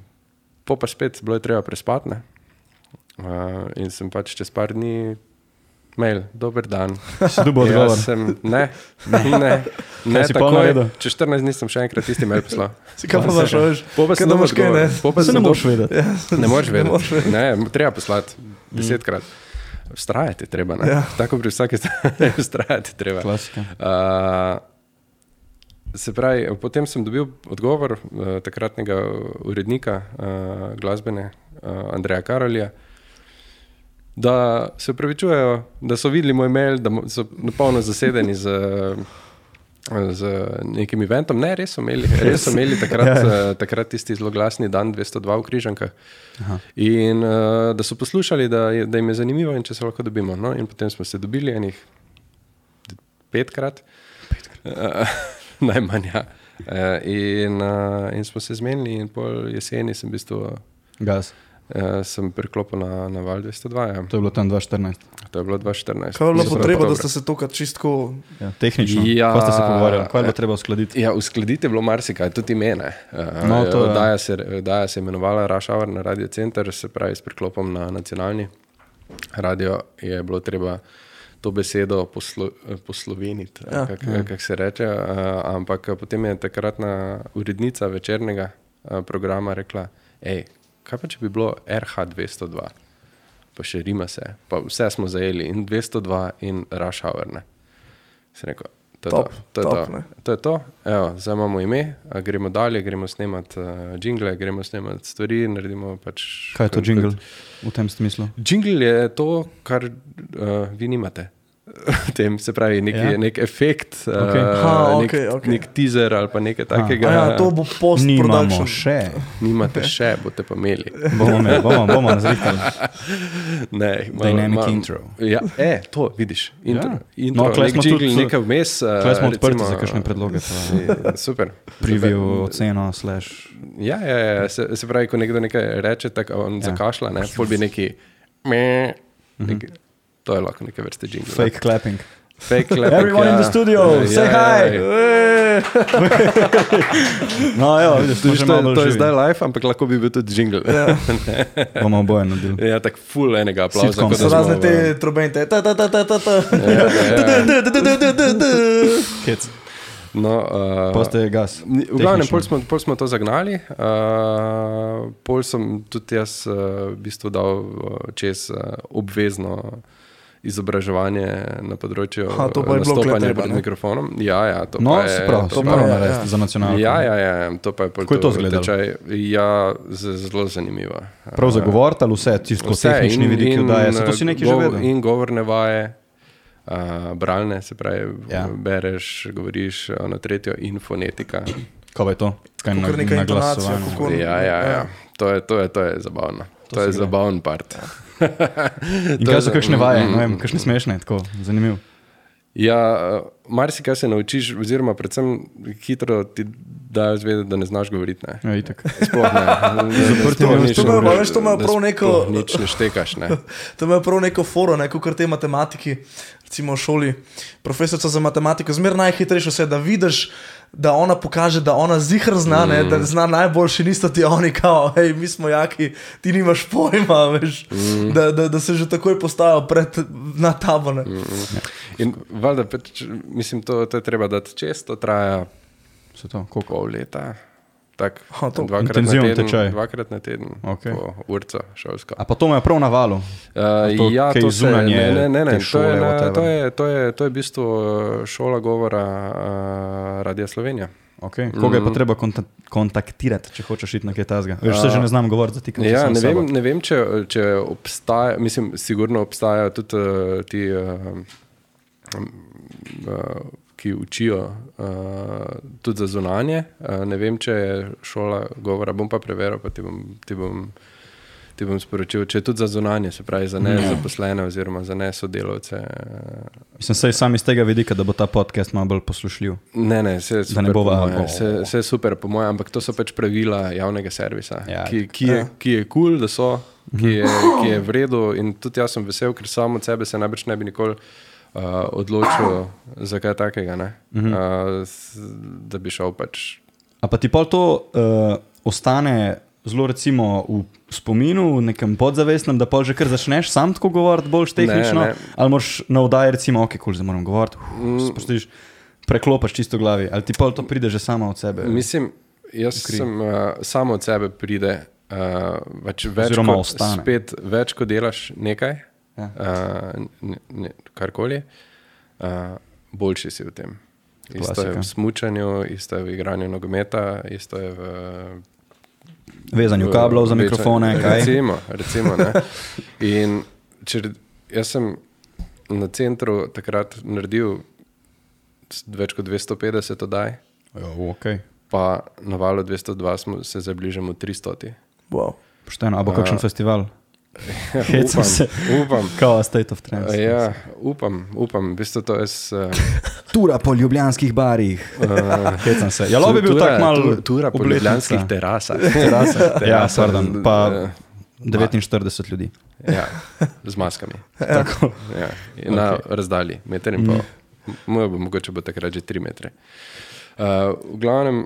po pa spet bilo je treba prespati. Uh, in sem pač čez par dni mail, dober dan. Si dobil odgovor? Jaz sem, ne, ne, ne pol takoj. naredil? Čez 14 dni sem še enkrat isti mail poslal. Si kaj pa znaš, veš? Po pa Kaj ne? odgovor. Po pa Se sem ne moreš vedeti. Ja, Ne moreš ne moreš vedeti. Ne, treba poslati desetkrat. Vztrajati je treba. ne. Ja. Tako pri vsaki stvari, vztrajati je treba. Klasika. Uh, se pravi, potem sem dobil odgovor uh, takratnega urednika uh, glasbene, uh, Andreja Karolja, da se upravičujejo, da so videli moj mail, da so napolno zasedeni z, z nekim eventom. Ne, res so imeli, res so imeli takrat, Ja, ja. takrat tisti zelo glasni dan 202 v Križankah. In uh, da so poslušali, da, je, da jim je zanimivo in če se lahko dobimo. No? In potem smo se dobili enih petkrat, petkrat. Uh, najmanj. Ja. Uh, in, uh, in smo se zmenili, in pol jeseni sem, v bistvu, Gas. Uh, sem priklopil na, na Val 202. Ja. To je bilo tam 2014. To je bilo 2014. Kaj je bilo potreba, da ste se tokrat čistko. Ja, tehnično. Ja. Kaj ste se pogovarjali? Kaj je bilo treba uskladiti? Ja, uskladiti je bilo marsikaj, tudi mene. Uh, No, to je- Oddaja se, oddaja se imenovala Rush Hour na Radio Center, se pravi s priklopom na nacionalni radio je bilo treba to besedo poslo, posloveniti, Ja. ja, kako kak se reče. Uh, ampak potem je takratna urednica večernega uh, programa rekla, hej, kaj pa če bi bilo RH 202? Pa še rima se, pa vse smo zajeli in 202 in Rush Hour. Ne. Sem rekel, to je Top, to. To je top, to. ne. to, je to. Evo, zdaj imamo ime, gremo dalje, gremo snemati uh, jingle, gremo snemati stvari. Pač, Kaj je to jingle v tem smislu? Jingle je to, kar uh, vi nimate. Tem, se pravi, neki, Ja. ja. nek efekt, uh, Okej. Aha, nek, okej, okej. nek teaser ali pa nekaj takega. Ja, to bo post-production. še. Nimate še, boste pa imeli. Bomo, imeli, bomo, bomo razrihtali. Ne, Dynamic intro. Ja, e, to vidiš. Intro, Ja. ja. intro No, no, klej smo tudi- nekaj vmes. uh, Tukaj smo odprti recimo, za kakšne predloge. Pa Super. preview, oceno, slash. Ja, ja, ja. Se, se pravi, ko nekdo nekaj reče, tako on Ja. ja. zakašlja, ne, pol bi neki. Me, neki to je lahko neke vrste jingle. Fake clapping. Fake clap. Everyone in the studio, say hi. No, ja, vidiš, smo To, že to, malo je- bolj to je zdaj live, ampak lahko bi bil tudi jingle. Ja, Bomo oboje naredili. ja tako full enega aplauza. Kot So razne te trobente. Ta, ta, ta, ta, ta, ta. Ja, ja, ja. No, uh, Pa ste gas. Ni- V glavnem, pol smo, pol smo to zagnali, uh, pol sem tudi jaz uh, v bistvu dal uh, čez uh, obvezno izobraževanje na področju Aha, je nastopanja pred ne? mikrofonom. Ja, ja, to No, pa je, se pravi, to to moramo je, narediti ja. za nacionalno. Ja, ja, ja, to pa je pol Kako je to izgledalo? tečaj. Ja, zelo zanimivo. Prav za govor, ali vse, tisto Vse, tehnični vidiki oddaje. Se to si nekaj vedel? In govorne vaje, uh, bralne, se pravi, Ja. ja. bereš, govoriš na tretjo in fonetika. Kaj je to? Kaj Kakor na, neka na kako- Ja, ja, Ja. ja. To, je, to, je, to je zabavno. To, to je gre. zabaven part. In kaj so kakšne vaje, mm, ne vem, mm, kakšne smešne, tako zanimivo. Ja, marsikaj se naučiš, oziroma predvsem hitro ti dajo zvedeti, da ne znaš govoriti. Ne. Ja, itak. Sploh ne. Zaprti ne veš, to da prav neko- Nič ne štekaš. Ne. To je prav neko foro, neko kar te matematiki, recimo v šoli. Profesorica za matematiko, zmeraj najhitrejše vse, da vidiš, da ona pokaže, da ona zihr zna, ne, da zna najboljši, niso ti oni, kao, hej, mi smo jaki, ti nimaš pojma, veš, da, da, da se že takoj postavijo pred na tabo. Ne. In valjda, mislim, to, to je treba dati čez, to traja Se to, koliko? leta. Tak, Aha, to- dvakrat, na teden, tečaj. dvakrat na teden, Okej. po urca šolsko. A pa to me je prav na valu. Uh, to ja, to se, zunanje ne, ne, ne, ne, te to, šole, je, na, to, je, to, je, to je v bistvu uh, šola govora uh, Radia Slovenija. Okay. Koga je pa treba konta kontaktirati, če hočeš iti na kaj tasga? Veš, se že ne znam govoriti za ti, kaj Ja, ne vem, ne vem če, če obstaja, mislim, sigurno obstajajo tudi uh, ti, uh, uh, ki učijo uh, tudi za zunanje. Uh, ne vem, če je šola govora, bom pa preveril, pa ti bom, ti bom, ti bom sporočil, če je tudi za zunanje, se pravi za ne zaposlene oziroma za ne sodelavce. Uh, Mislim, sej sam iz tega vidika, da bo ta podcast malo bolj poslušljiv. Ne, ne, vse je super, ne bova- po moje, vse, vse je super, po mojem, ampak to so pač pravila javnega servisa, Ja, ki, ki je Ja. kul, je cool, da so, ki je, ki je v redu. In tudi jaz sem vesel, ker sam od sebe se najbrž ne bi nikoli uh, odločil za kaj takega, ne? uh, s- da bi šel pač. A pa ti pa to uh, ostane zelo recimo v spominu, v nekem podzavestnem, da pa že kar začneš sam tako govoriti, bolj tehnično. ne. Ali moraš na vdaji, recimo, ok, kul, zdaj moram govoriti, Mm. uh, sprostiš, preklopiš čisto glavi, ali ti pa to pride že samo od sebe. Mislim, jaz Kri. sem uh, samo od sebe pride. Uh, več, več, Oziroma kot, ostane. spet, več, ko delaš nekaj, Ja. uh, ne, ne, karkoli, uh, boljši si v tem. Isto Klasika. je v smučanju, isto je v igranju nogometa, isto je v. Vezanju kablov za v- mikrofone, kaj? Recimo, recimo ne. In če, jaz sem na centru takrat naredil več kot 250 oddaj, Ja, okay. pa na valu 202 smo se zabližamo 300. Wow. Pošteno, a bo kakšen A. festival? Hecam upam, se. upam. Kao State of Trance. A Ja, upam, upam. V bistvu to jaz. Uh, Tura po ljubljanskih barih. uh, Hecam se. Ja, lobby je bil tak mal tu- Tura po obletnica. ljubljanskih terasah. Terasa. Ja, pardon, z- pa eh, 49 ljudi. Ja, z maskami. Tako. Ja, na okay. razdalji, meter in pol. Moj bo mogoče bo takrat že 3 metre. Uh, v glavnem,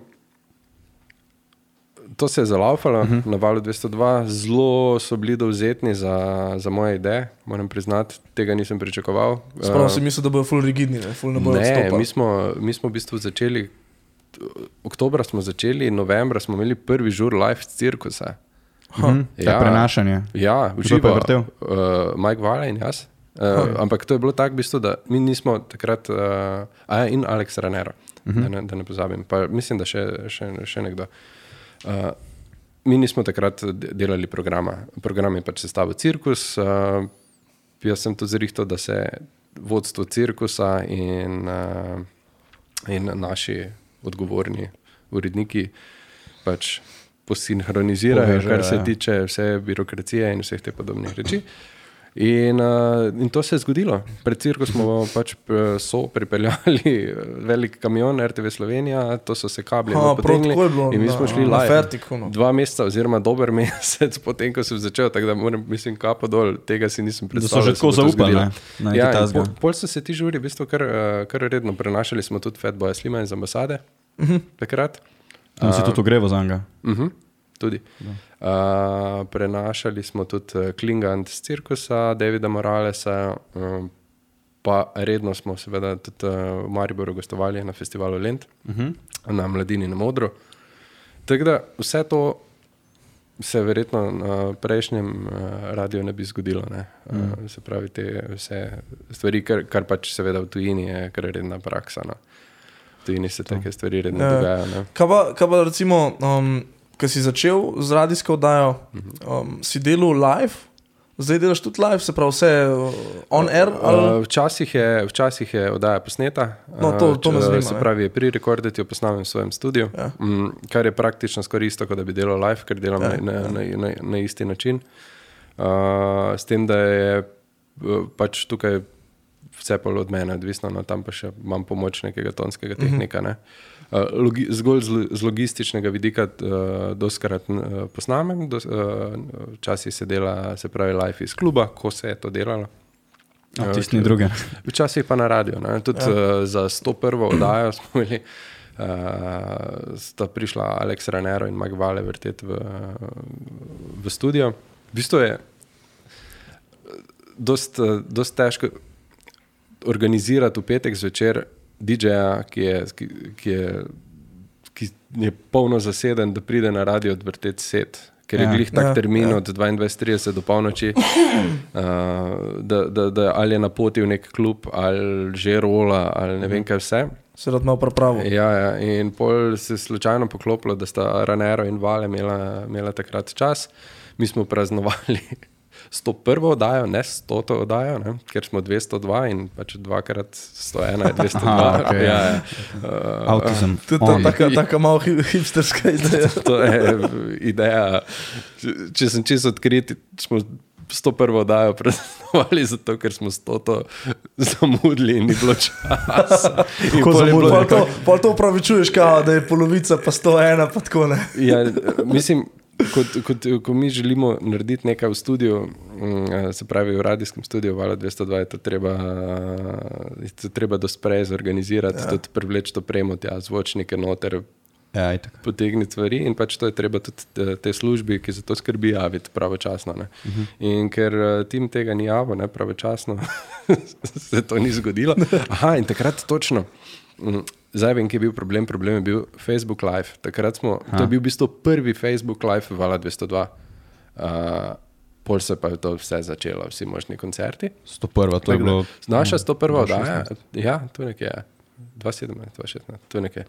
to se je zalaufalo uh -huh. na valu 202, zelo so bili dovzetni za, za moje ideje, moram priznati, tega nisem pričakoval. Spravo Eh, si mislil, da bojo full rigidni, ne, full ne bojo Ne, odstopali. mi smo, mi smo v bistvu začeli, oktobra smo začeli, novembra smo imeli prvi žur live cirkusa. Mhm. Ja. Ja. Prenašanje. Ja, uživo. Uh, Mike Vala in jaz. Uh, ampak to je bilo tako, v bistvu, da mi nismo takrat, uh, a ja, in Aleks Ranero, uh -huh. da, ne, da ne pozabim, pa mislim, da še, še, še nekdo. Uh, mi nismo takrat de- delali programa. Program je pač sestavil cirkus. Uh, jaz sem tudi zrihtal, da se vodstvo cirkusa in, uh, in naši odgovorni uredniki pač posinhronizirajo, Povežejo, kar se ja. tiče vse birokracije in vseh teh podobnih reči. In, uh, in to se je zgodilo. Pred cirkus smo pač eh, so pripeljali eh, velik kamion RTV Slovenija, to so se kabli potegnili bilo in mi smo šli na live. Fertiku, no. Dva meseca, oziroma dober mesec potem, ko sem začel, tako da moram, mislim, kapo dol, tega si nisem Da predstavljal. so že tako zaupali Ja, pol, pol so se ti žuri v bistvu kar, kar redno prenašali, smo tudi Fatboya Slima iz ambasade uh -huh. takrat. Tam si tudi ogreval za njega. Uh -huh, tudi. Uh, prenašali smo tudi eh, Klingant z cirkusa, Davida Moralesa, um, pa redno smo seveda tudi uh, v Mariboru gostovali na festivalu Lent, uh -huh. na Mladini na Modru. Tako da vse to se verjetno na prejšnjem uh, radiju ne bi zgodilo. Ne? Uh, se pravi, te vse stvari, kar, kar pač seveda v tujini je kar redna praksa. No? V tujini se take stvari redno Ja. dogajajo. Kaj pa, kaj pa recimo, um, ko si začel z radijsko oddajo, um, si delal live, zdaj delaš tudi live, se pravi vse uh, on air? Ali? Uh, včasih, je, včasih je oddaja posneta, No, to- to me uh, zanima, se ne. pravi, pri rekorditu jo posnamem v svojem studiu, Ja. mm, kar je praktično skoraj isto, kot da bi delal live, ker delam Ja, ja, na, na, na, na, na isti način. Uh, s tem, da je uh, pač tukaj vse pa od mene odvisno, no, tam pa še imam pomoč nekega tonskega tehnika. Ne. Uh, logi, zgolj z, z logističnega vidika, uh, doskrat uh, posnamem, dos, uh, včasih se dela, se pravi, live iz kluba, ko se je to delalo. A, tisti druge. Včasih pa na radio. Tudi ja. uh, za 101. oddajo smo imeli, uh, sta prišla Aleks Ranero in Magvale vrteti v, v studio. V bistvu je dost, dost težko organizirati v petek zvečer DJ-ja, ki je, ki, ki, je, ki je polno zaseden, da pride na radio odvrteti set. Ker je Ja. glih tak Ja, termin ja. od 22:30 do polnoči, uh, da, da, da ali je na poti v nek klub, ali že rola, ali ne vem kaj vse. Se rad malo pravi. Ja, ja, in pol se je slučajno poklopilo, da sta Ranero in Vale imela, imela takrat čas. Mi smo praznovali 101. oddajo, ne 100. oddajo, ne, ker smo 202 in pač dvakrat 101 je 202. Aha, okej. ja, ja. Uh, Avtizem. To je ta, taka, taka malo hi- hipsterska ideja. to je ideja. Če- Če sem čisto odkrit, smo 101. oddajo praznovali zato, ker smo 100 zamudili in ni bilo časa. Kako zamudili? Pol to, pol to upravičuješ, kao, da je polovica, pa 101, pa tako ne. Ja, mislim, kot, kot, ko mi želimo narediti nekaj v studiu, mm, se pravi v radijskem studiu, Vala 202, je to treba, to treba dosprej zorganizirati, ja. tudi privleči to premo, tja, zvočnike noter, Ja, potegniti stvari in pač to je treba tudi te, službi, ki za to skrbi, javiti pravočasno. Uh -huh. In ker eh, tim tega ni javil, ne pravočasno, se to ni zgodilo. Aha, in takrat točno. Mm, Zdaj vem, kje je bil problem. Problem je bil Facebook Live. Takrat smo, to je bil v bistvu prvi Facebook Live Vala 202. Uh, pol se pa je to vse začelo, vsi možni koncerti. 101. To je bilo. Naša 101. oddaja, ja, tu nekje je, 2017, 2016, tu nekje.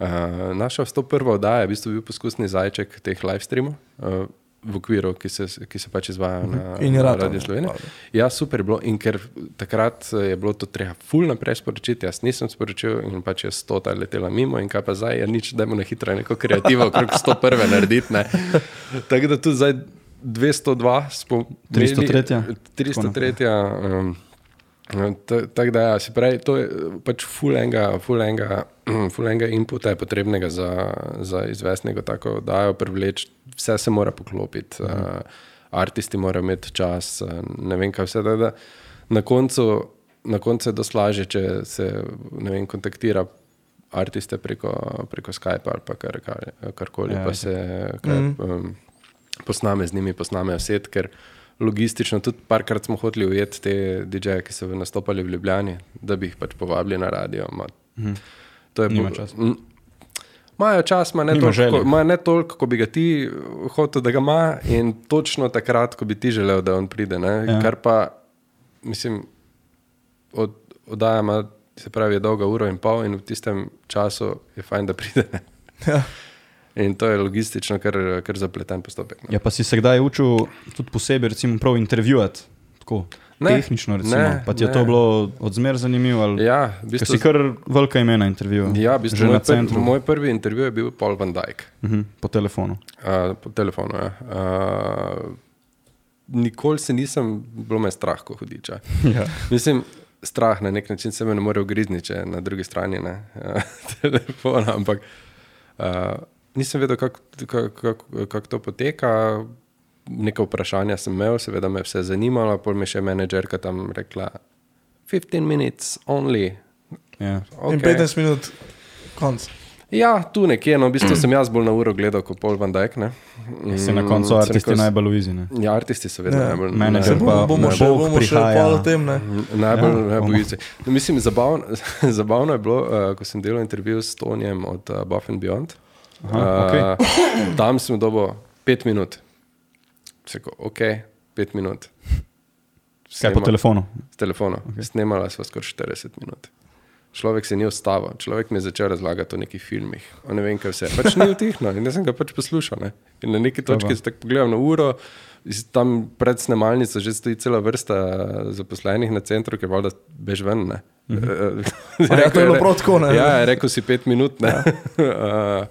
Uh, naša 101. oddaja je v bistvu bil poskusni zajček teh live streamov. Uh, V okviru, ki se, ki se pač izvaja na, je na ratalo, Radio Slovenije. valjda. Ja, super je bilo. In ker takrat eh, je bilo to treba ful naprej sporočiti, jaz nisem sporočil in pač je stota letela mimo in kaj pa zdaj, je nič, dajmo na hitro neko kreativo, okrog 101. narediti. ne. Tako da tudi zdaj 202 smo. imeli- 303.. 303. Um, Tako da, ja, se pravi, to je pač fulenga, fulenga, fulenga inputa je potrebnega za, za izvesti neko tako oddajo, privleči, vse se mora poklopiti, uh, artisti morajo imeti čas, uh, ne vem kaj vse. tako Da, na koncu, na koncu je dosti lažje, če se vem, kontaktira artiste preko, preko Skype ali pa kar, kar, karkoli, Ja, ja, pa itak. se kar, um, posname z njimi, posnamejo set, ker logistično tudi parkrat smo hoteli ujeti te DJ-je, ki so nastopali v Ljubljani, da bi jih pač povabili na radio. Ma, to je Mhm. Nima bo- časa. m, Imajo čas, ma ne, toliko, želje. ko- ma ne toliko, kot bi ga ti hotel, da ga ima, in točno takrat, ko bi ti želel, da on pride. Ne? Ja. Kar pa, mislim, od, oddaja ima, se pravi, je dolga uro in pol, in v tistem času je fajn, da pride. Ja. In to je logistično kar, kar zapleten postopek. Ne? Ja, pa si se kdaj učil tudi posebej, recimo, prav intervjuvati, tako Ne, tehnično, recimo. ne, pa ti je ne. to bilo odzmer zanimivo? Ali, Ja, v bistvu, si kar velika imena intervjuval. ja, v bistvu moj, na pr, centru. moj prvi intervju je bil Paul Van Dyke. Uh -huh, po telefonu. Uh, po telefonu. Ja. Uh, nikoli se nisem, bilo me strah, ko hudiča. Ja. Mislim, strah na nek način se me ne more ugrizniti, če na drugi strani ne, telefona, ampak uh, nisem vedel, kako kak, kak, kak to poteka. Nekaj vprašanja sem imel, seveda me je vse zanimalo, pol mi je še menedžerka tam rekla: 15 minutes only. Ja. Okay. In 15 minut, konc. Ja, tu nekje, no, v bistvu sem jaz bolj na uro gledal kot Paul Van Dyke. Ne. Si na Mm, koncu sem artisti rekel, najbolj v izi. ne? Ja, artisti so vedno Ja. najbolj. Menedžer najbolj- pa- bomo, še, bomo še pol tem, ne? Najbolj, Ja, ja, najbolj bomo. easy. No, mislim, zabavno, zabavno je bilo, uh, ko sem delal intervju s Tonijem od uh, Buff and Beyond. Aha, okej. uh, tam sem dobil pet minut. Seko, ok, pet minut. Kaj po Snema- telefonu? S telefona. Okay. Snemala sva skoraj 40 minut. Človek se ni ustavil, človek mi je začel razlagati o nekih filmih, o ne vem kaj vse. Pač ni utihno in jaz sem ga pač poslušal. Ne? In na neki točki se tako pogledam na uro, tam pred snemalnico že stoji cela vrsta zaposlenih na centru, ki valjda bež ven. Ne? Mhm. Ja, to je bilo prav tako, ne? Ja, rekel si pet minut. Ja.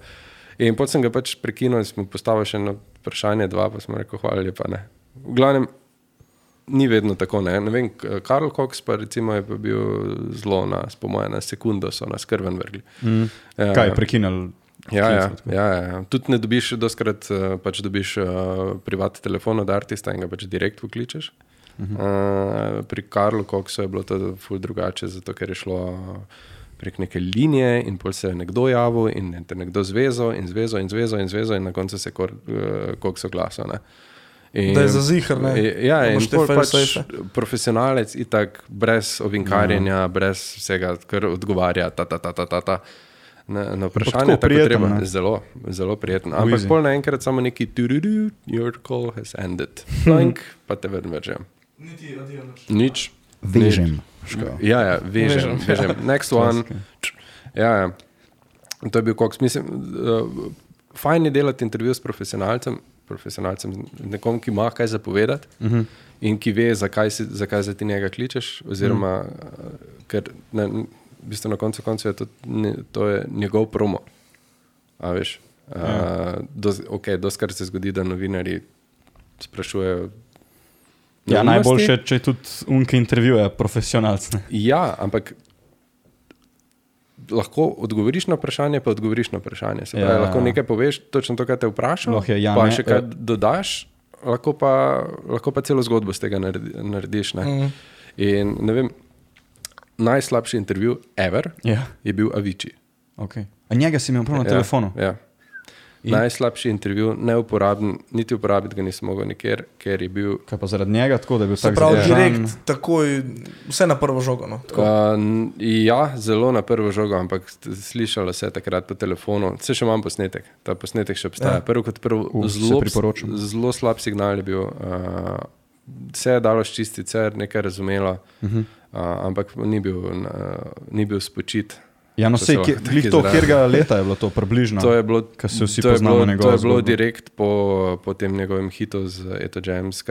uh, in potem sem ga pač prekinil in smo postavili še eno vprašanje, dva, pa smo rekel, hvala lepa. Ne. V glavnem, ni vedno tako. Ne, ne vem, Karl Cox pa recimo je pa bil zelo na, po mojem, na sekundo so nas krven vrgli. Mm. Ja, Kaj, prekinili? Ja, ja, klic, tako? ja, ja, ja. Tudi ne dobiš, doskrat uh, pač dobiš uh, privat telefon od artista in ga pač direkt pokličeš. Uh -huh. uh, pri Karlu Koksu je bilo to ful drugače, zato ker je šlo prek neke linije in pol se je nekdo javil in je te nekdo zvezal in zvezal in zvezal in zvezal in na koncu se je kor, Koks oglasil. ne. In, Da je za ziher, ne? Ja, Da in pol fail pač profesionalec, itak, brez ovinkarjenja, ja. brez vsega, kar odgovarja. Ta, ta, ta, ta, ta, ta. Na, na vprašanje tako je tako prijeten, treba. ne? Zelo, zelo prijeten. Ampak pol naenkrat samo neki turudu, your call has ended. Plank, pa te vedno vržem. Niti adijo nič. Nič. Vežem. Ja, ja, vežem. Vežem. vežem. Next one. Ja, ja. To je bil koks. Mislim, uh, fajn je delati intervju s profesionalcem, profesionalcem nekom, ki ima kaj zapovedati uh -huh. in ki ve, zakaj, si, zakaj za ti njega kličeš. Oziroma, uh, ker ne, v bistvu na koncu koncev je to, ne, to je njegov promo. A veš. Uh, ja. dos, okay, Doskrat se zgodi, da novinari sprašujejo. Ja, najboljše, če tudi unke intervjuje profesionalce. Ja, ampak lahko odgovoriš na vprašanje, pa odgovoriš na vprašanje. Se pravi, Ja. lahko nekaj poveš, točno to, kar te vprašaš, Lahko je ja, pa ne, še kaj eh. dodaš, lahko pa, lahko pa celo zgodbo z tega naredi, narediš. Ne? Mhm. In ne vem, najslabši intervju ever Ja, je bil Avicii. okay. A njega si imel prav na Ja, telefonu. Ja. In? Najslabši intervju, neuporaben, niti uporabiti ga nisem mogel nikjer, ker je bil Kaj pa zaradi njega, tako da je bil tak pravi, zadržan? direkt, takoj, vse na prvo žogo. No. Tako. Uh, ja, zelo na prvo žogo, ampak slišalo se je takrat po telefonu. Se še imam posnetek, ta posnetek še obstaja. Ja. Prvo kot prvo, Uh, zelo, priporočam. zelo slab signal je bil. Uh, vse je dalo ščistiti, vse je nekaj razumelo, uh -huh. uh, ampak ni bil, uh, ni bil spočit. Ja, no, To sej, glih to, kjerga leta je bilo to približno. To je bilo, Ko se vsi to je poznamo bilo, to njegovo je bilo zgodbo. direkt po, po tem njegovem hitu z Eto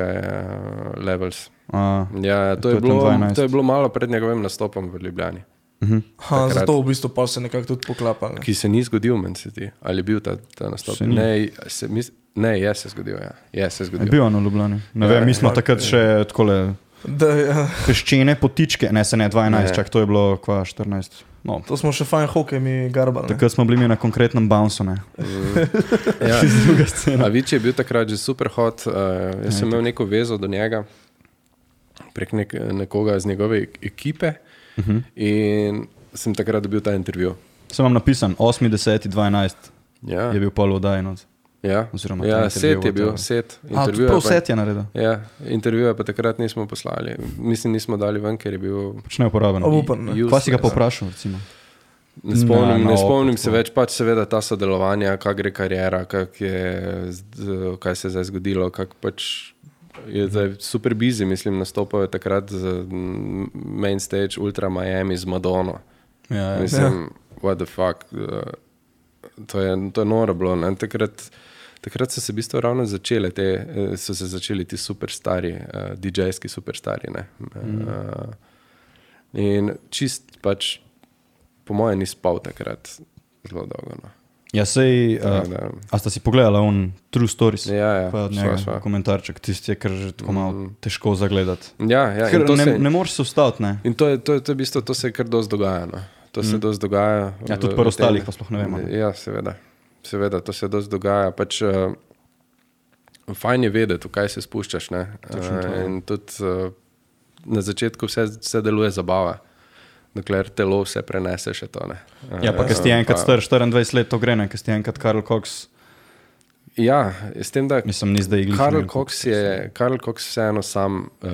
je uh, Levels. A, Ja, to, To je je bilo, 12. to je bilo malo pred njegovim nastopom v Ljubljani. uh Ha, takrat- zato v bistvu pa se nekako tudi poklapa. Ne. ki se ni zgodil, meni se zdi. Ali je bil ta, ta nastop? Se. Ne, se, mis, ne, je se zgodil. Ja. Je se je zgodil. bil on v Ljubljani. Ne Ja, vem, mi smo fuck, takrat ja. še takole Da, ja, peščene potičke, ne se ne 12, Ne. čak to je bilo kva 14. No, to smo še fajn hokej mi garbali. ne. takrat smo bili mi na konkretnem bouncu, ne. Ja. Z druge scene. Avič je bil takrat že super hot. Uh, jaz sem imel neko vezo do njega prek nek, nekoga iz njegove ekipe uh -huh. in sem takrat dobil ta intervju. Sem vam napisan, 8, 10, 12 Ja, je bil pol oddajen. Ja. oziroma ja set je bil, set. A, tudi prav je pa- set je naredil, Ja, intervjuja pa takrat nismo poslali. Mislim, nismo dali ven, ker je bil. pač neuporaben. Obupan, ne. useless. Kva si ga povprašal, recimo? Ne spomnim, Na- na ne oko, spomnim se več, pač seveda ta sodelovanja, kaj gre karijera, kak je, kaj se je zdaj zgodilo. kak Pač je zdaj super busy, mislim, nastopal je takrat z main stage Ultra Miami z Madono. Ja, ja. Mislim, what the fuck. uh, To je, to je noro bilo. Ne? Takrat, takrat so se v bistvu ravno začele te, eh, so se začeli ti superstari, uh, DJ-ski superstari. ne. Mhm. Uh, in čist pač, po mojem, ni spal takrat zelo dolgo. No. Ja, sej, uh, da- a sta si pogledala on True Stories? Ja, ja, Pa od sva, njega sva. komentarček, tisti je kar že tako malo Mm. težko zagledati. Ja, ja, Ker ne, se- ne moreš se ustaviti, ne? In to je, to je, to je v bistvu, to se kar dosti dogaja. No. To se Mm. mm. dosti dogaja. Ja, v- tudi pri ostalih pa sploh ne vemo. Ja, seveda. Seveda, to se dosti dogaja. Pač, uh, fajn je vedeti, v kaj se spuščaš. Ne? Točno to, Uh, in tudi uh, na začetku vse, vse deluje zabava. Dokler telo vse prenese še to. Ne. Uh, Ja, pa ker si enkrat star 24 let, to gre, ne, ker si enkrat Karl Cox, Ja, s tem, da mislim, ni zdaj glih. Karl Cox, je, Karl Cox vseeno sam uh,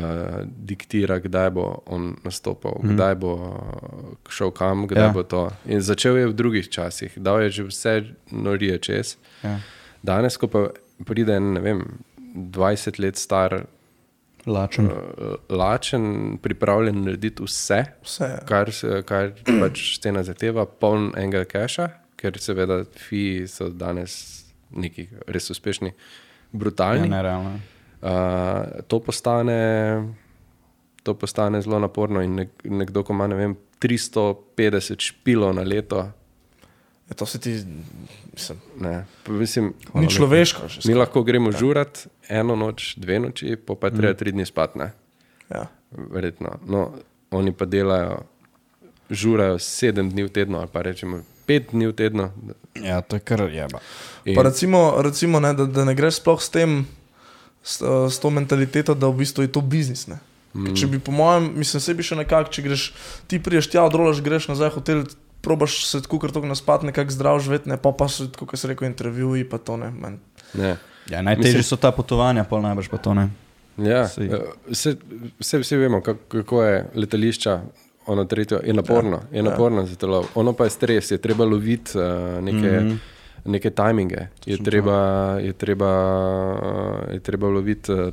diktira, kdaj bo on nastopal, mm. kdaj bo šel kam, kdaj Ja. ja. bo to. In začel je v drugih časih, dal je že vse norije čez. Ja. Danes, ko pa pride en, ne vem, 20 let star, Lačen. uh, lačen, pripravljen narediti vse, Vse. kar, se- kar pač scena zahteva, poln enega keša, ker seveda FI so danes neki res uspešni, Ja, brutalni. nerealno. Uh, to, postane, to postane zelo naporno in nek, nekdo, ko ima ne vem, 350 špilov na leto, Ja, to se ti, mislim, ne, mislim, ni človeško. mi lahko gremo žurat eno noč, dve noči, pa pa treba tri dni spat. Ne. Ja. verjetno. No, oni pa delajo, žurajo sedem dni v tednu, ali pa rečemo pet dni v tednu. Ja, to je kar jeba. In, Pa recimo, recimo ne, da, da ne greš sploh s tem, s, eh, s to mentaliteto, da v bistvu je to biznis. Ne. Mm. Če bi, po mojem, mislim, sebi še nekako, če greš, ti priješ tja, odrolaš, greš nazaj v hotel, probaš se tako kar tako naspat, nekako zdrav živeti, ne pa pa so, kot se reče, intervjuji, pa to ne. Man. ne. Ja, najtežje Mislim- so ta potovanja, pol najbrž pa to ne. Ja, vse, vse, vsi vemo, kako, kako je letališča. Ono tretje je naporno, ja, je naporno ja. za telo. Ono pa je stres, je treba loviti uh, neke, mm -hmm. neke timinge, je treba, je treba, uh, je treba loviti uh,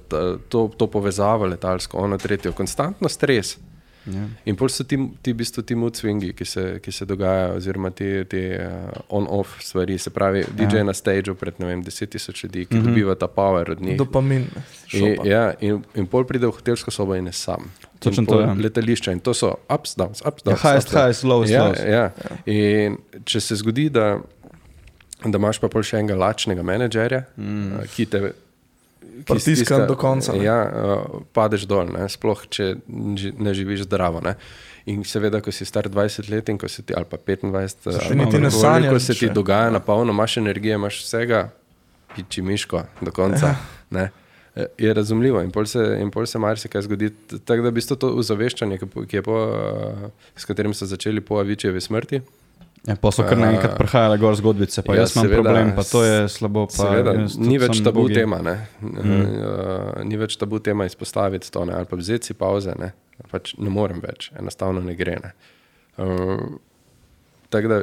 to, to povezavo letalsko, ono tretje, konstantno stres. Ja. In pol so ti, ti, v bistvu ti mood swingi, ki se, ki se dogajajo, oziroma te, te uh, on-off stvari. Se pravi, DJ ja. na stageu pred vem, 10 tisoč ljudi, ki mm -hmm. dobiva ta power od njih. Dopamin. In, ja, in, in pol pride v hotelsko sobo in je sam. Točno to, pol ja. Letališča in to so ups, downs, ups, Ja, downs. highest ups, highs, lowest ja, lows. Ja. In če se zgodi, da, da imaš pa pol še enega lačnega menedžerja, mm. ki te. Ki Pritiska stiska- do konca, ne. Ja, uh, padeš dol, ne? sploh če ne živiš zdravo. Ne? In seveda, ko si star 20 let in ko se ti, ali pa 25, še ali niti ne sanjaš ko se ti še. dogaja na polno, imaš energije, imaš vsega, piči miško do konca. Ne? E, Je razumljivo in pol se, in pol se marsikaj zgodi. Tako da v bistvu to ozaveščanje, ki je po, uh, s katerim so začeli po Avičevi smrti, Ja, pa so kar naenkrat prihajale gor zgodbice, pa Ja, jaz imam seveda, problem, pa to je slabo. Pa seveda, jaz ni več tabu ubogi. tema. Ne? Mm. Uh, ni več tabu tema izpostaviti to, ne? ali pa vzeti si pauze. Ne? Pač ne morem več, enostavno ne gre. Ne? Uh, tako da,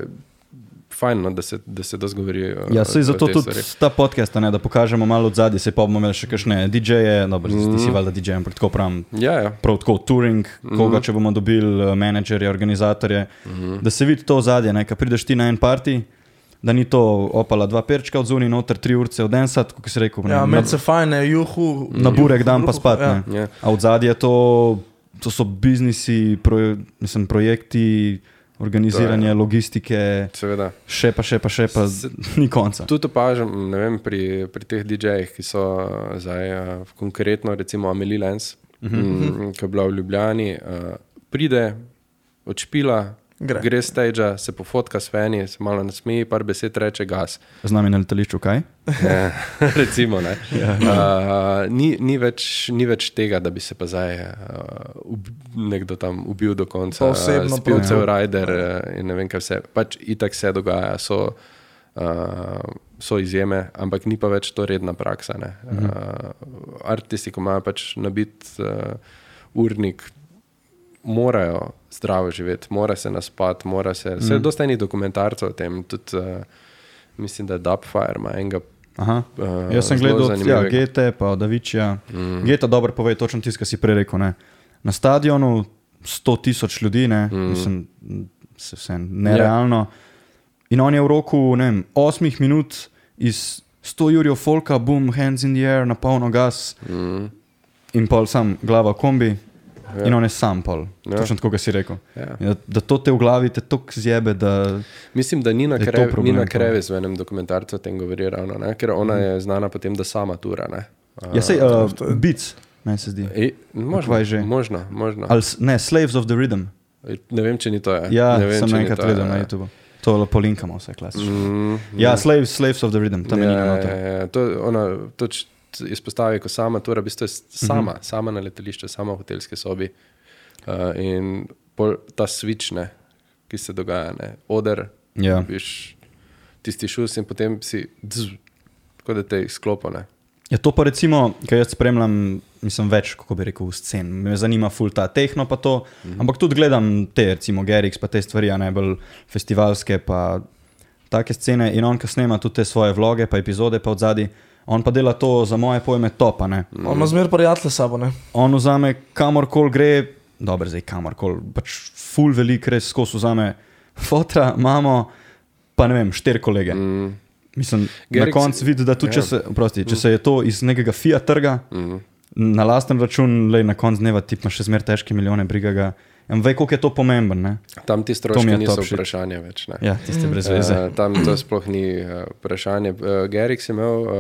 fajn, no, da se, da se govori. uh, Ja, sej o zato tudi stvari. ta podcast, ne, da pokažemo malo od zadaj, se pa bomo imeli še kakšne DJ-je, dobro, mm. ti si valjda DJ, ampak tako pravim. Ja, ja. Prav tako touring, koga če bomo dobili, eh, menedžerje, organizatorje, da se vidi to zadje, ne, ko prideš ti na en parti, da ni to opala dva perčka od zunaj, noter tri urce od ensat, kot si rekel, ne, Ja, med se fajne, juhu. na burek dan pa spat. Ja. ne. Ja. A od zadje to, to so biznisi, proje, mislim, projekti, organiziranje, logistike, Seveda. še pa še pa še pa, Se- ni konca. Tudi opažam ne vem, pri, pri teh DJ-jih, ki so zdaj, uh, konkretno, recimo Amelie Lens, uh -huh. mm, ki je bila v Ljubljani, uh, pride, odšpila, Gre. gre stage, se pofotka s feni, se malo nasmeji, par besed reče gas. Z nami na letališču, kaj? Ja, recimo, ne. uh, ni, ni, več, ni več tega, da bi se pa zdaj uh, ub, nekdo tam ubil do konca. Pa osebno uh, spil cel rider uh, in ne vem, kaj vse. Pač itak se dogaja, so, uh, so izjeme, ampak ni pa več to redna praksa. ne. Uh, artisti, ko imajo pač nabit uh, urnik, morajo zdravo živeti, mora se naspati, mora se. Vse mm. dosta enih dokumentarcev o tem, tudi uh, mislim, da je Dubfire ima enega. Aha. Uh, Jaz sem gledal ja. Gete, pa od Daviča. Mm. Geta dobro pove, točno tisto, kar si prej rekel. Ne. Na stadionu 100 tisoč ljudi, ne, mm. mislim, se vse nerealno. Ja. In on je v roku ne vem, 8 minut iz 100 jurjev folka, boom, hands in the air, na polno gas Mm. in pol sam glava kombi. Ja. In on je sam pol, Ja. ja. točno tako, kot si rekel. Ja. Ja, da to te v glavi te toliko zjebe, da Mislim, da Nina, Da je to Krev, problem, Nina to. Krevis v enem dokumentarcu o tem govori ravno, ne? ker ona je znana potem, da sama tura. Ne, ja, sej, to uh, je- beats, meni se zdi. E, možno, že? možno, možno. Ali, ne, Slaves of the Rhythm. Ne vem, če ni to. Je. Ja, ne vem, sem enkrat to, videl ja. na YouTubu. To lepo linkamo, vse klasično. Mm, Ja, Slaves, Slaves of the Rhythm, tam je ja, Nina ja, noter. ja, to, ona, to č- izpostavi, ko sama tura, v bistvu je Mhm. sama, sama na letališču, sama v hotelski sobi. Uh, in ta svične, ki se dogaja, ne? oder, Ja. viš tisti šus in potem si, dzz, tako da te izklopone. Ja, to pa recimo, ker jaz spremljam, mislim, več, kako bi rekel, scen. Me zanima ful ta tehno, pa to. Mm -hmm. Ampak tudi gledam te, recimo Gerix, pa te stvari, najbolj festivalske, pa take scene. In on, ki snema tudi te svoje vloge, pa epizode, pa od zadaj, on pa dela to za moje pojme topa. Ne? On ima zmer prijatelje s sabo, ne? On vzame kamorkoli gre, dobro, zdaj kamorkoli, pač ful velik, res skozi vzame fotra, imamo pa ne vem, štiri kolege. Mm, Mislim, Gerix- na koncu vidi, da tudi če ja. se, prosti, če se je to iz nekega fija trga, mm. na lasten račun, lej, na koncu dneva ti imaš še zmer težke milijone, briga ga. In ve, koliko je to pomemben. Ne? Tam ti stroški niso top shit. vprašanje več. Ne? Ja, tiste brez veze. Uh, tam to sploh ni uh, vprašanje. Uh, Gerix je imel, uh,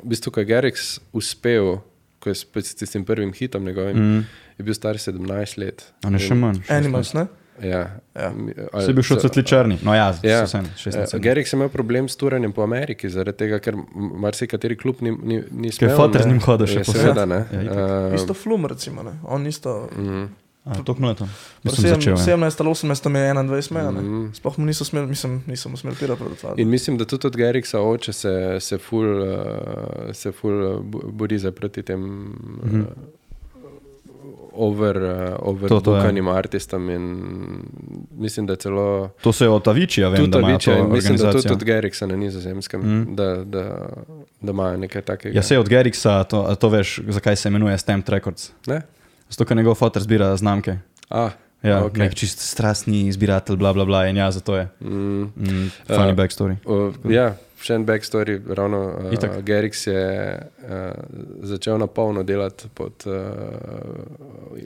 v bistvu, ko je Gerix uspel ko je s tistim prvim hitom njegovim, mm. je bil star 17 let. A ne še manj. Animals, ne? Ja. Ja. Mi- Si ali- bil še svetličarni. No ja, Ja. ja. 16. Uh, Gerik je imel problem s turanjem po Ameriki, zaradi tega, ker marsikateri klub ni, ni, ni Ker smel. foter ne. z njim hodil še Ja, po Seveda. Ja. Uh, Isto flum, recimo, ne? On isto. mm, Začel. ja. 17 ali 18 tam je 21 meja, ne? Mhm. Sploh mu niso smeli, mislim, nisem smel pira pred In mislim, da tudi od Geriksa oče se, se ful, uh, se ful uh, bori za proti tem uh, over, uh, over To, to je. artistom in mislim, da celo To se je od Avičija, vem, da in mislim, da tudi od Geriksa na nizozemskem, mm. da, da, da imajo nekaj takega. Ja, se od Geriksa, to, to veš, zakaj se imenuje Stamped Records. Ne? Zato, ker njegov fotor zbira znamke. A, Ja, okay. nek čist strastni zbiratelj, bla, bla, bla, in ja, zato je. mm, Mm, funny uh, backstory. O, ja, še en backstory. Ravno uh, Itak. Geriks je uh, začel na polno delati pod uh,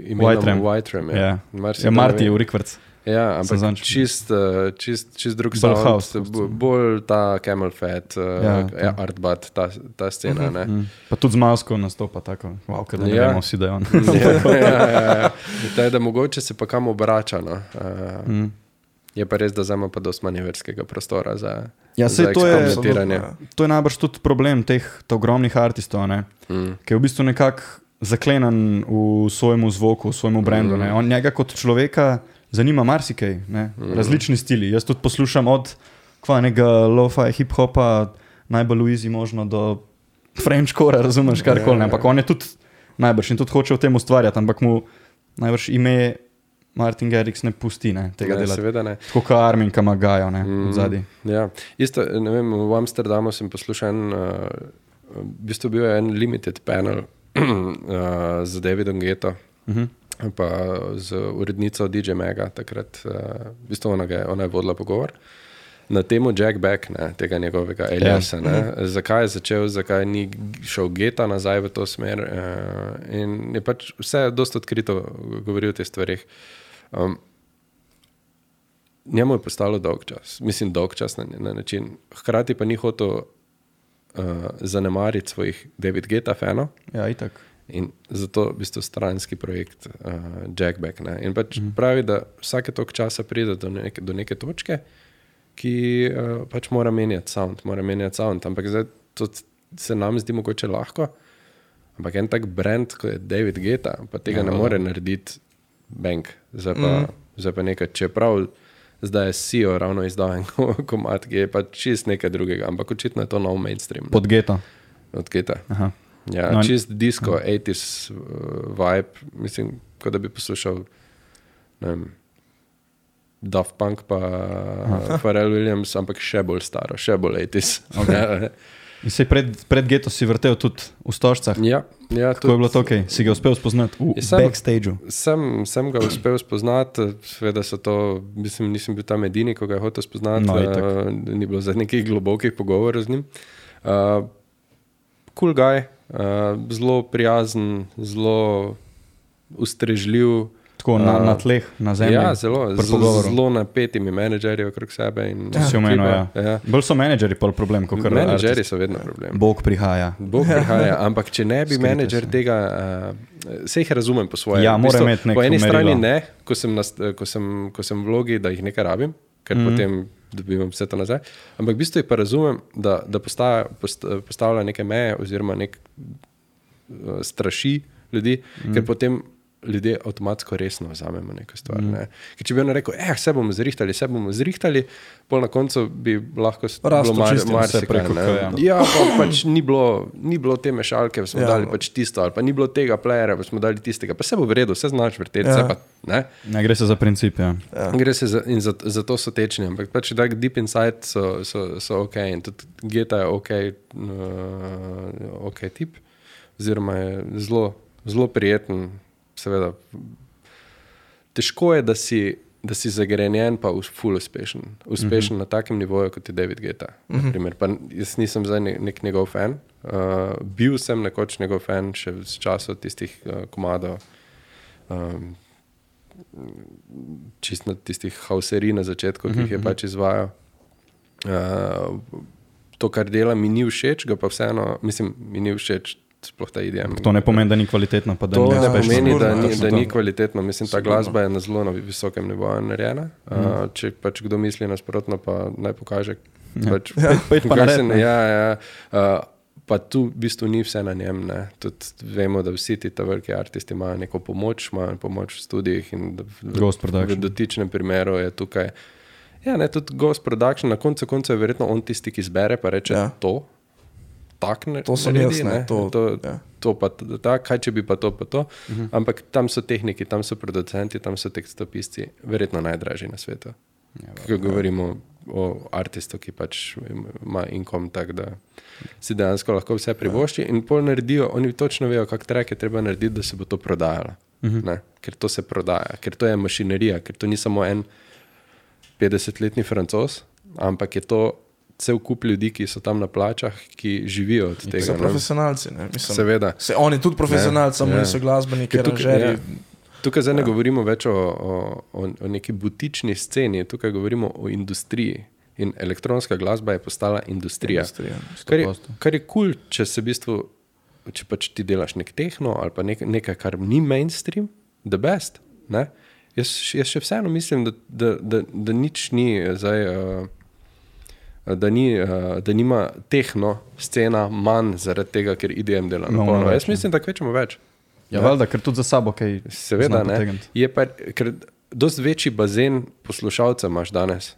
imenom Whiterem. Whiterem. Ja, Ja. Marsikdo Ja, Marti je v Rikvrc. Ja, ampak zadnjič- čist, uh, čist, čist drug Bolj sound, house, bo- bolj ta Camel Fat, uh, Ja, ja, ja, Artbat, ta, ta scena. ne. Mm. Pa tudi z masko nastopa tako. Wow, ker ne Ja. vemo vsi, da je on. ja, ja, ja, ja. Taj, da mogoče se pa kam obrača. No. Uh, Mm. je pa res, da zama pa dosti manevrskega prostora za, Ja, za to je- eksperimentiranje. Absolutno, To je najbrž tudi problem teh ogromnih artistov, ne? Mm. ki je v bistvu nekako zaklenjen v svojem zvoku, v svojem brendu. Mm. On njega kot človeka zanima marsikaj, ne? različni stili. Jaz tudi poslušam od kvanega lofa, hip-hopa, najbolj Luizi možno do French core, razumeš karkoli. ne. Ampak on je tudi najbrž in tudi hoče v tem ustvarjati, ampak mu najbrž ime Martin Garrix ne pusti ne, tega Ne, dela. seveda ne. Tako kot Armin, ki ima gajo ne, Mm. mm. zadnji. Ja, isto, ne vem, v Amsterdamu sem poslušal en, uh, v bistvu bil je en limited panel uh, z Davidom Geto. Uh -huh. Pa z urednico DJ Mega, takrat, uh, v bistvu ona, ga ona je vodila pogovor na temo Jack Back, ne, tega njegovega Eliasa. Ja. Zakaj je začel, zakaj ni šel Geta nazaj v to smer. Uh, in je pač vse dosta odkrito govoril o teh stvarih. Um, njemu je postalo dolg čas, mislim, dolg čas na, na način. Hkrati pa ni hotel uh, zanemariti svojih David Geta fanov. Ja, itak. In zato v bistvu stranski projekt uh, Jackback. Ne? In pač mm. pravi, da vsake tok časa pride do neke, do neke točke, ki uh, pač mora menjati sound, mora menjati sound. Ampak zdaj to se nam zdi mogoče lahko. Ampak en tak brand, kot je David Geta, pa tega ja, ne more narediti bank, zdaj pa, mm. zdaj pa nekaj. Čeprav zdaj je CEO ravno izdal en komat, ki je pa čist nekaj drugega, ampak očitno je to nov mainstream. ne, Pod geto. Od Geta. Aha. Ja, No, no, čist disco, 80s uh, vibe, mislim, kot da bi poslušal vem, Daft Punk pa uh, Pharrell Williams, ampak še bolj staro, še bolj 80s. Okay. In se pred, pred geto si vrtel tudi v stožcah. ja, ja, Kako je bilo to, okay? si ga uspel spoznati v Ja, sem- backstageu? Sem, sem ga uspel spoznati, seveda so to, mislim, nisem bil tam edini, ko ga je hotel spoznati, No, uh, ni bilo za nekih globokih pogovorov z njim. Uh, cool guy, zelo prijazen, zelo ustrežljiv. Tako na, A, na tleh, na zemlji. Ja, zelo, zelo napetimi menedžerji okrog sebe. In, To si omenil, ja. ja. Bolj so menedžerji pol problem, kot kar Menedžerji so vedno problem. Bog prihaja. Bog prihaja, ampak če ne bi Skrite menedžer se. tega, uh, se jih razumem po svoje. Ja, mora imeti neko Po eni merilo. strani ne, ko sem, nas, ko, sem, ko sem v vlogi, da jih nekaj rabim, ker mm. potem dobivam vse to nazaj. Ampak v bistvu jih pa razumem, da, da postaja, post, postavlja neke meje oziroma nek, uh, straši ljudi, mm. ker potem ljudje avtomatsko resno vzamemo neko stvar. Mm. Ne. Ker če bi on rekel, eh, vse bomo zrihtali, vse bomo zrihtali, pol na koncu bi lahko s- Rasto bilo mar, marsikaj. K, Ja, pa pač ni bilo, ni bilo te mešalke, smo Ja. ja. dali pač tisto, ali pa ni bilo tega plejera, pa smo dali tistega, pa se bo v redu, vse znaš vrteti, Ja. ja. pa ne. Ne gre se za princip. Ja. Ja. Gre se za, in zato za to so tečni, ampak pač tak deep inside so, so, so ok in tudi Geta je ok, uh, ok tip, oziroma je zelo, zelo prijeten, seveda. Težko je, da si, da si zagrenjen, pa ful uspešen. Uspešen uh -huh. na takem nivoju, kot je David Geta. Uh -huh. jaz nisem zdaj ne, nek njegov fan. Uh, bil sem nekoč njegov fan, še z časov tistih uh, komadov. Um, čist na tistih hauserij na začetku, ki jih je pač izvajal. Uh, to, kar dela, mi ni všeč, ga pa vseeno, mislim, mi ni všeč sploh ta IDM. To ne pomeni, da ni kvalitetno, pa da To ni ne Ja, pomeni, da sigurno, ni, da ni to. kvalitetno. Mislim, ta glasba je na zelo na visokem nivoju narejena. Uh, če pač kdo misli nasprotno, pa naj pokaže. Ja. Pač, Pojdi- pojdi pa nared, ne. Ja, ja. Uh, pa tu v bistvu ni vse na njem. Tudi vemo, da vsi ti veliki aristi imajo neko pomoč, imajo pomoč v da v- Ghost V production. dotičnem primeru je tukaj. Ja, ne, tudi Ghost Production, na koncu koncev je verjetno on tisti, ki zbere in reče: Ja. ja. To, tak ne, To sem naredi, jaz, ne, ne, to- to, ja. to pa ta, kaj če bi pa to, pa to. Uh -huh. Ampak tam so tehniki, tam so producenti, tam so tekstopisci, verjetno najdražji na svetu. Ja, govorimo o aristu, ki pač ima inkom, tako da si dejansko lahko vse privošči in pol naredijo, oni točno vejo, kak trek je treba narediti, da se bo to prodajalo. Uh -huh. ne, ker to se prodaja, ker to je mašinerija, ker to ni samo en 50-letni francos, ampak je to cel kup ljudi, ki so tam na plačah, ki živijo od tega. So profesionalci. Ne? Mislim, Seveda. Se oni tudi profesionalci, samo ja. niso glasbeniki, Ker tukaj- aranžerji. ja. Tukaj zdaj ne ja. govorimo več o, o, o, neki butični sceni, tukaj govorimo o industriji. In elektronska glasba je postala industrija. Industrija, Kar je, 100%. kar je kul, cool, če se v bistvu, če pač ti delaš nek tehno ali pa nek, nekaj, kar ni mainstream, the best. Ne? Jaz, jaz še vseeno mislim, da, da, da, da nič ni zdaj. Uh, Da, ni, uh, da nima tehno scena manj zaradi tega, ker IDM dela No, polno. več, Jaz mislim, da kvečemo več. Ja, valjda, ker tudi za sabo kaj. Seveda ne. Je pa, ker dosti večji bazen poslušalcev imaš danes,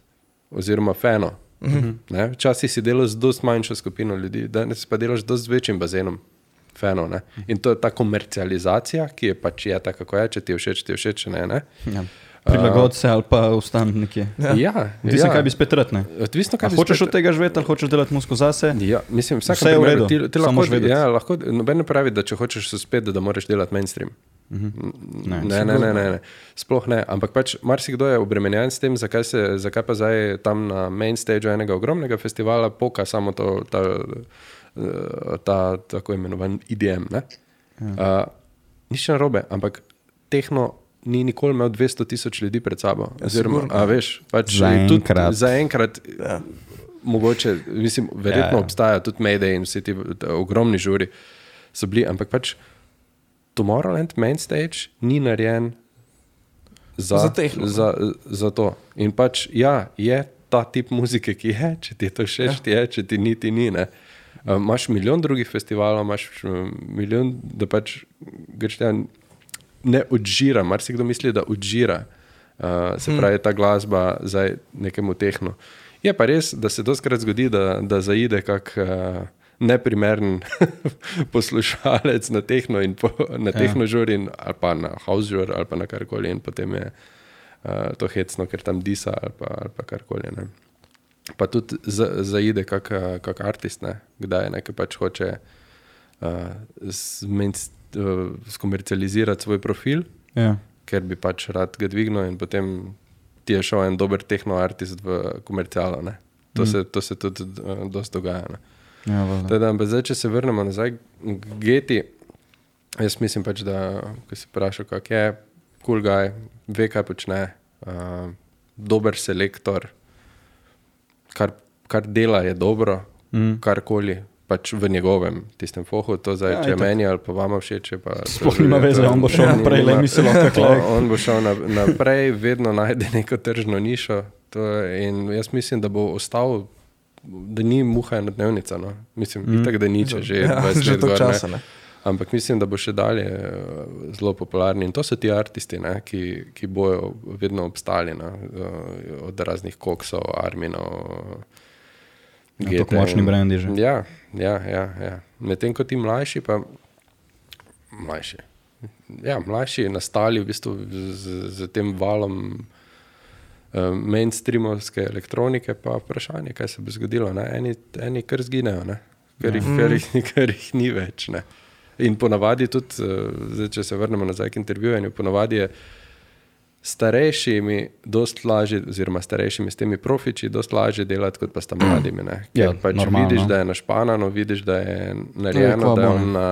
oziroma feno. -huh. ne? Včasih si delal z dosti manjšo skupino ljudi, danes pa delaš z dosti večjim bazenom. Feno, ne? in to je ta komercializacija, ki je pač je tako, je, če ti je všeč, ti je všeč, ne. ne? Ja. Prilagodi se ali pa ostani nekje. Ja, ja, Odvisno, kaj bi spet rad. Ne? Odvisno, kaj hočeš spet- od tega živeti ali hočeš delati muziko zase? Ja, mislim, vsak je v redu, ti, ti lahko, ja, lahko, noben ne pravi, da če hočeš uspeti, da, da moraš delati mainstream. Ne, Ne, ne, ne, ne, ne, ne. Sploh ne. Ampak pač marsikdo je obremenjen s tem, zakaj, se, zakaj pa zdaj tam na main stageu enega ogromnega festivala poka samo to, ta, eh, ta tako imenovan IDM. Ja. Uh, nič ne robe, ampak tehno ni nikoli imel 200 tisoč ljudi pred sabo. Ja, Oziroma, a veš, pač Zaenkrat. tudi Zaenkrat. Ja. Mogoče, mislim, verjetno Ja, ja, ja. ja. obstajajo tudi mediji in vsi ti ogromni žuri so bili, ampak pač Tomorrowland main stage ni narejen za, Za tehno. za, za to. In pač, ja, je ta tip muzike, ki je, če ti je to všeč, ja. ti je, če ti ni, ti ni. Ne. Uh, Imáš milijon drugih festivalov, imaš milijon, da pač greš tja, ne odžira, marsikdo misli, da odžira. Uh, se pravi, ta glasba za nekemu tehnu. Je pa res, da se doskrat zgodi, da, da zaide kak uh, neprimeren poslušalec na tehno po, na Ja. tehno žur in, ali pa na house žur ali pa na karkoli in potem je uh, to hecno, ker tam disa ali pa, ali pa karkoli. Ne. Pa tudi za, zaide kak, eh, kak artist, ne, kdaj nekaj pač hoče uh, zmenc, uh, skomercializirati svoj profil, Ja. ker bi pač rad ga dvignil in potem ti je šel en dober tehnoartist v komercialo. Ne. To, mm. se, to se tudi uh, dosta dogaja. Ne. Ja. Teda, zdaj, če se vrnemo nazaj k Geti, jaz mislim pač, da ko si vprašal, kak je, kul cool guy, ve, kaj počne, uh, dober selektor, kar, kar dela je dobro, Mm. karkoli. Pač v njegovem, tistem fohu, to zdaj, Ja, ja, če je meni ali pa vama všeč. Pa, Sploh nima veze, on bo šel naprej, le misel, kako on, bo šel na, naprej, vedno najde neko tržno nišo. To, je- in jaz mislim, da bo ostal, da ni muha ena dnevnica. No. Mislim, mm. itak, da ni, če že Ja, 20 že let gor, ne. časa, ne. Ampak mislim, da bo še dalje eh, zelo popularni. In to so ti aristi, ne, ki, ki bojo vedno obstali, ne, eh, od raznih koksov, arminov. Ja, Gete tako močni brendi že. Ja, ja, ja, ja. medtem ko ti mlajši, pa mlajši. Ja, mlajši, nastali v bistvu z, z, z tem valom uh, mainstreamovske elektronike, pa vprašanje, kaj se bo zgodilo. Ne? Eni, eni kar zginejo, ne? ker jih, ker, jih, ker jih ni več. Ne? In ponavadi tudi, uh, zdaj, če se vrnemo nazaj k intervjuvanju, ponavadi je starejšimi dosti lažje, oziroma starejšimi s temi profiči, dosti lažje delati, kot pa sta mladimi. Ne? Ker Ja, pač normalno. vidiš, da je našpanano, vidiš, da je narejeno, da je on na.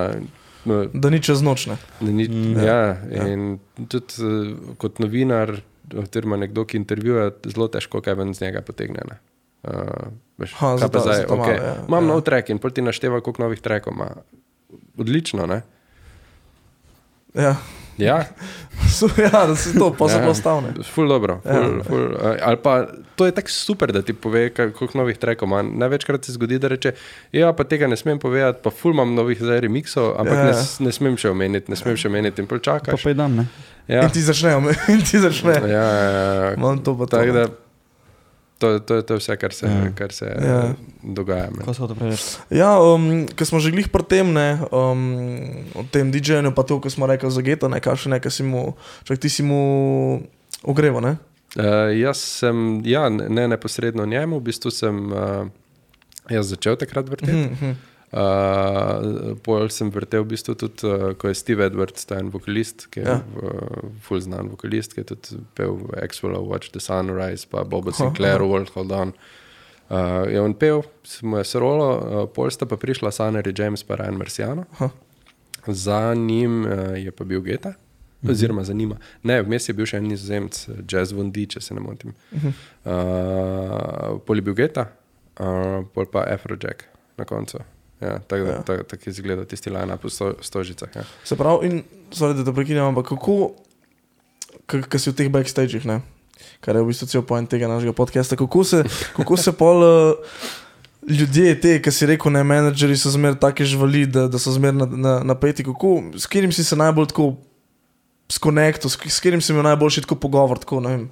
no, Da ni čez noč. Ne. Ni, mm, ja, in tudi uh, kot novinar, oziroma nekdo, ki intervjuja, zelo težko kaj ven z njega potegne. ne. Uh, veš, Ha, zdaj, zato okay. malo, ja, Imam ja. nov trek in pol ti našteva, koliko novih trekov ima. odlično. Ne? Ja. Ja, So, ja, da si to, pa so Ja. bilo stavne. ful dobro. Ful, Ja. ful, uh, ali pa to je tako super, da ti pove, koliko novih trekov ima. Največkrat se zgodi, da reče: Ja, pa tega ne smem povedati, pa ful imam novih zdaj remixov, ampak Ja. ne, ne smem še omeniti, ne smem še omeniti in Pa počakaš. pa je dan, ne? Ja, In ti začnejo, in ti začne. ja, ja, ja. Imam to pa to. Tako to, to, to je vse, kar se, Ja. kar se Ja. ja. dogaja. Kaj so to prej? Ja, um, ker smo že glih pri tem, ne, um, o tem DJ-ju, pa to, ko smo rekli za geto, ne, kaj še nekaj si mu, čak ti si mu ogreval, ne? Uh, jaz sem, ja, ne ne neposredno njemu, v bistvu sem uh, jaz začel takrat vrteti. Mhm, mhm. Uh, pol sem vrtel v bistvu tudi, uh, ko je Steve Edwards, ta en vokalist, ki je Ja. uh, full znan vokalist, ki je tudi pel Exwell, Watch the Sunrise, pa Boba Aha, Sinclair, aha. World Hold On. Uh, je on pel, smo je sorolo, uh, pol sta pa prišla Sanary James pa Ryan Marciano. Aha. Za njim uh, je pa bil Geta. Mhm. Oziroma, zanima. Ne, vmes je bil še en nizozemec, Jazz Vondi, če se ne motim. Mhm. Uh, pol je bil Geta, uh, pol pa Afrojack na koncu. Ja, tako Ja. tak, tak izgleda tisti line po sto, stožicah. Ja. Se pravi, in sorry, da te prekinjam, ampak kako, ki si v teh backstageh, ne? kar je v bistvu cel point tega našega podcasta, kako se, kako se pol uh, ljudje, te, ki si rekel, ne, menedžeri so zmeraj tako živali, da, da so zmeraj na, na, napeti, kako, s katerim si se najbolj tako skonektal, s, s katerim si imel najboljši tako pogovor, tako, ne vem.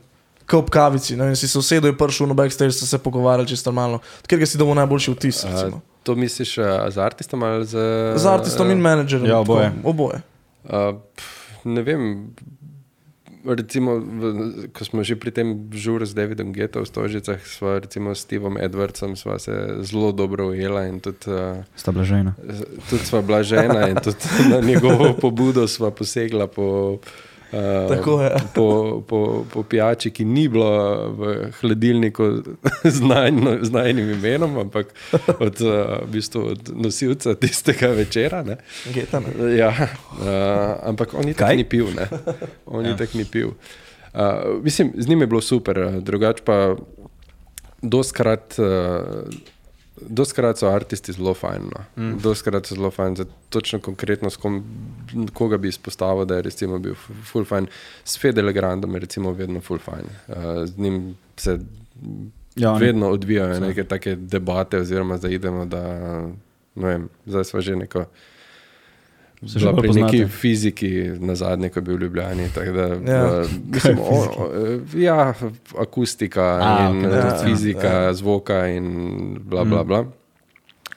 Kot ob kavici, ne vem, si se usedel, je prišel na backstage, ste se pogovarjali čisto normalno. Ker si dobil najboljši vtis. Uh, recimo. To misliš uh, z artistom ali z. Z artistom in menedžerjem. Ja, oboje. tako, oboje. Uh, pf, ne vem. Recimo, v, ko smo že pri tem žuru z Davidom Geto v Stožicah, sva recimo s Stevom Edwardsom sva se zelo dobro ujela in tudi, uh, Sta blažena. tudi sva bila žena in tudi na njegovo pobudo sva posegla po, uh, Tako je. po, po, po pijači, ki ni bila v hladilniku z najnim imenom, ampak od, uh, v bistvu od nosilca tistega večera. Ne. Geta, ne. Ja, uh, ampak on je tako ni pil. Ne? On je tako ni pil. Uh, mislim, z njim je bilo super, drugače pa doskrat. Uh, Doskrat so aristi zelo fajn. No. Mm. Doskrat so zelo fajn, za točno konkretno, kom, koga bi izpostavil, da je recimo bil fu- full fajn. S Fedelegrandom je recimo vedno full fajn. Uh, z njim se Ja, vedno odvijajo neke take debate, oziroma da idemo, da ne vem, zdaj smo že neko. Se že pri poznate. neki fiziki na zadnje, ko je bil v Ljubljani. Da, Ja. ja. mislim, o, o, ja, akustika A, in okay, ja, ja, fizika, ja. zvoka in bla bla. bla.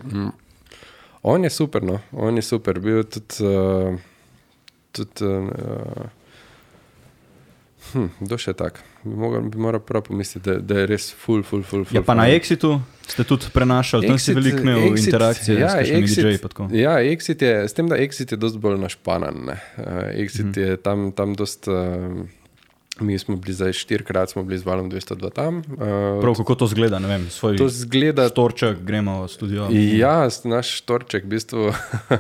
Mm. On je super, no, on je super, bil je tudi. Uh, tudi uh, hm, kdo še tak? Moral, bi moral prav pomisliti, da, da je res full, full, full. full Ja, pa na fajn. Exitu ste tudi prenašali, tam si veliko imel interakcije ja, s DJ-ji. Ja, Exit je, s tem, da Exit je dosti bolj našpanan. ne. Uh, Exit -hmm. je tam, tam dost. Uh, mi smo bili zdaj štirikrat, smo bili z valom 202 tam. Uh, Prav kako to zgleda, ne vem, svoj to zgleda. storček, gremo v studio. Ja, naš torček, v bistvu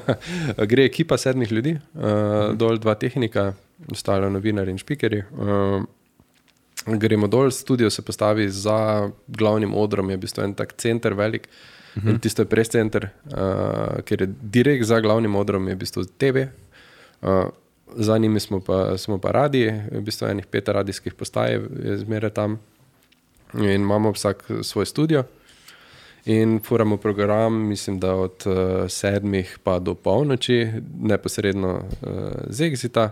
gre ekipa sedmih ljudi, uh, dol dva tehnika, ostale novinarji in špikeri. Uh, gremo dol, studio se postavi za glavnim odrom, je v bistvu en tak center velik. Uh -huh. In tisto je pres center, uh, ker je direkt za glavnim odrom, je v bistvu TV. Uh, za njimi smo pa, smo pa radi, v bistvu enih pet radijskih postaj je zmeraj tam. In imamo vsak svoj studio. In furamo program, mislim, da od uh, sedmih pa do polnoči, neposredno uh, z Exita.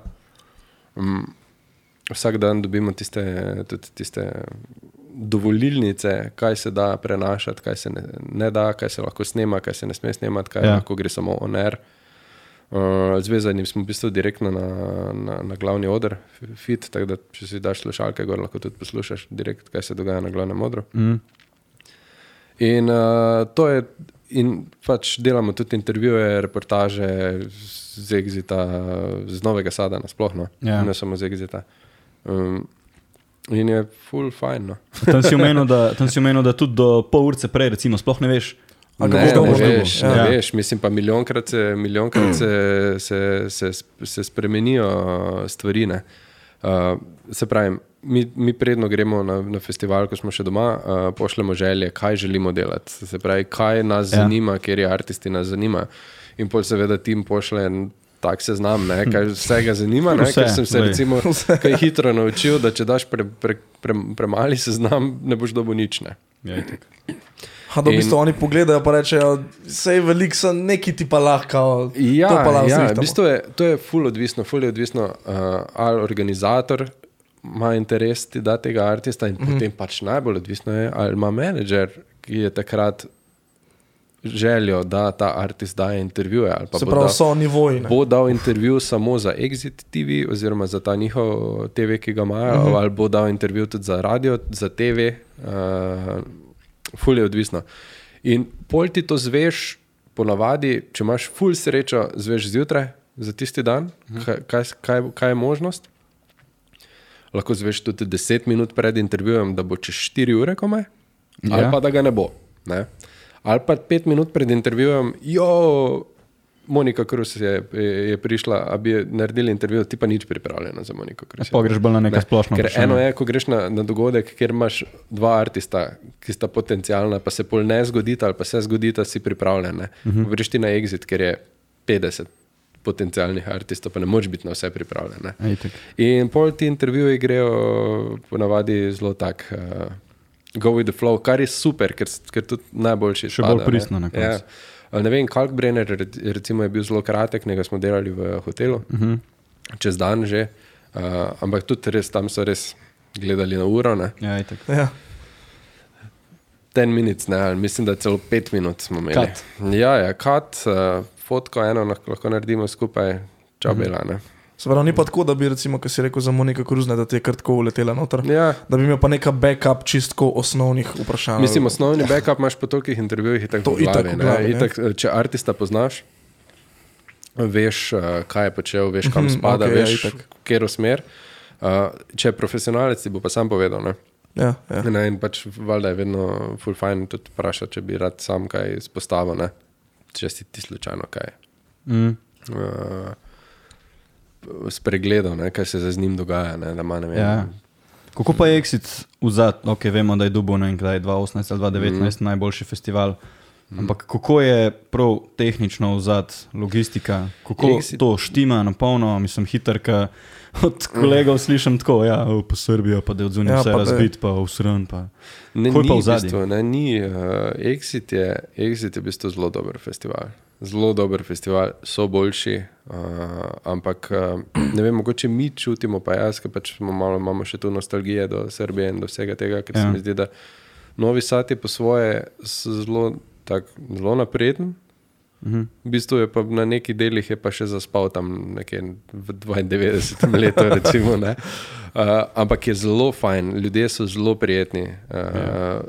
Um, vsak dan dobimo tiste, tudi tiste dovolilnice, kaj se da prenašati, kaj se ne, ne da, kaj se lahko snema, kaj se ne sme snemati, kaj Ja. lahko gre samo on air. Uh, z vezanim smo v bistvu direktno na, na, na glavni oder, fit, tako da če si daš slušalke, gor lahko tudi poslušaš direkt, kaj se dogaja na glavnem odru. Mm. In uh, to je, in pač delamo tudi intervjuje, reportaže z Exita, z Novega Sada, nasplošno, Ja. ne samo z Exita. Um, in je full fajn. No. Tam si omenil, da, tam si omenil, da tudi do pol ure prej, recimo, sploh ne veš. Ne, ne, že bo? veš, ne Ja. veš, mislim pa milijonkrat se, milijonkrat se, se, se, se spremenijo stvari. ne. Uh, se pravi, mi, mi predno gremo na, na festival, ko smo še doma, uh, pošljemo želje, kaj želimo delati. Se pravi, kaj nas Ja. zanima, ker je aristi nas zanima. in pol seveda tim pošle en tak seznam, ne, kaj vse ga zanima, ne, Vse, ker sem se glej. recimo kaj hitro naučil, da če daš pre, pre, pre, premali seznam, ne boš dobil nič. Ne. Ja. Ha, da v bistvu oni pogledajo in rečejo, vse je veliko, sem neki ti pa lahko. Ja, to pa lahko ja zrihtamo." v bistvu je, to je ful odvisno, ful je odvisno, uh, ali organizator ima interes ti da tega artista in mm -hmm. potem pač najbolj odvisno je, ali ima menedžer, ki je takrat željo, da ta artist daje intervjuje. Se pravi, dal- so nivoji. ne. Bo dal intervju samo za Exit TV, oziroma za ta njihov TV, ki ga imajo, uh -huh. ali bo dal intervju tudi za radio, za TV, uh, ful je odvisno. In pol ti to zveš, ponavadi, če imaš ful srečo, zveš zjutraj za tisti dan, uh -huh. kaj, kaj, kaj, kaj je možnost. Lahko zveš tudi 10 minut pred intervjujem, da bo čez 4 ure komaj, ali Ja. pa da ga ne bo. Ne? Ali pa 5 minut pred intervjujem, jo, Monika Krus je, je, je prišla, da bi naredili intervju, ti pa nič pripravljena za Moniko Krus. Pa greš bolj na neka splošna Ker vprašanja. eno je, ko greš na, na dogodek, kjer imaš dva artista, ki sta potencijalna, pa se pol ne zgodita, ali pa se zgodita, si pripravljen. Uh Mhm. -huh. Greš ti na exit, ker je 50 potencijalnih artistov, pa ne moreš biti na vse pripravljen. ne. In pol ti intervjuji grejo ponavadi zelo tak. Uh, Go with the flow, kar je super, ker, ker tudi najboljši. Še bolj pristno na ne. Ja. Ne vem, Kalkbrenner re- recimo je bil zelo kratek, nekaj smo delali v hotelu, uh Mhm. -huh. čez dan že, uh, ampak tudi res tam so res gledali na uro. Ne. Ja, itak. Ja. Ten minut, ne, mislim, da celo pet minut smo imeli. Cut. Ja, ja, kat, uh, fotko eno lahko, lahko naredimo skupaj, čabela. Uh -huh. Se pravi, ni pa tako, da bi, recimo, kar si rekel za Monika Kruzne, da ti je kar tako uletela noter. ja, Da bi imel pa neka backup čistko osnovnih vprašanj. Mislim, osnovni backup imaš po tolikih intervjujih, ne. itak, eh, če artista poznaš, veš, uh, kaj je počel, veš, kam Mhm, spada, okej, ja, veš, itak. v katero smer. Uh, če je profesionalec, ti bo pa sam povedal. Ne? Ja, ja. Ne, in pač valjda je vedno full fajn tudi vprašati, če bi rad sam kaj izpostavil, ne? Če si ti slučajno kaj. Mm. Uh, spregledal, ne, kaj se z njim dogaja. Ne, ima, ne vem, Ja. Kako pa je Exit vzad? Ok, vemo, da je Dubo vem, kdaj 2018 ali 2019 mm. najboljši festival. Ampak kako je prav tehnično vzad, logistika, kako Exit- to štima na polno, mislim, hitrka. Od kolegov slišim tako, ja, o, pa Srbija, pa da je od zunaj Ja, vse razbit, pa usran. Pa. Ne, Kaj ni pa v bistvu, ne, ni. Uh, Exit, je, Exit je v bistvu zelo dober festival. Zelo dober festival, so boljši, uh, ampak uh, ne vem, mogoče mi čutimo, pa jaz, ki pač malo, imamo še tu nostalgije do Srbije in do vsega tega, ker ja. se mi zdi, da Novi Sad je po svoje zelo, tak, zelo napreden. Mhm. V bistvu je pa na nekih delih pa še zaspal tam nekje v 92. letu, recimo. ne. Uh, ampak je zelo fajn, ljudje so zelo prijetni. Uh, ja.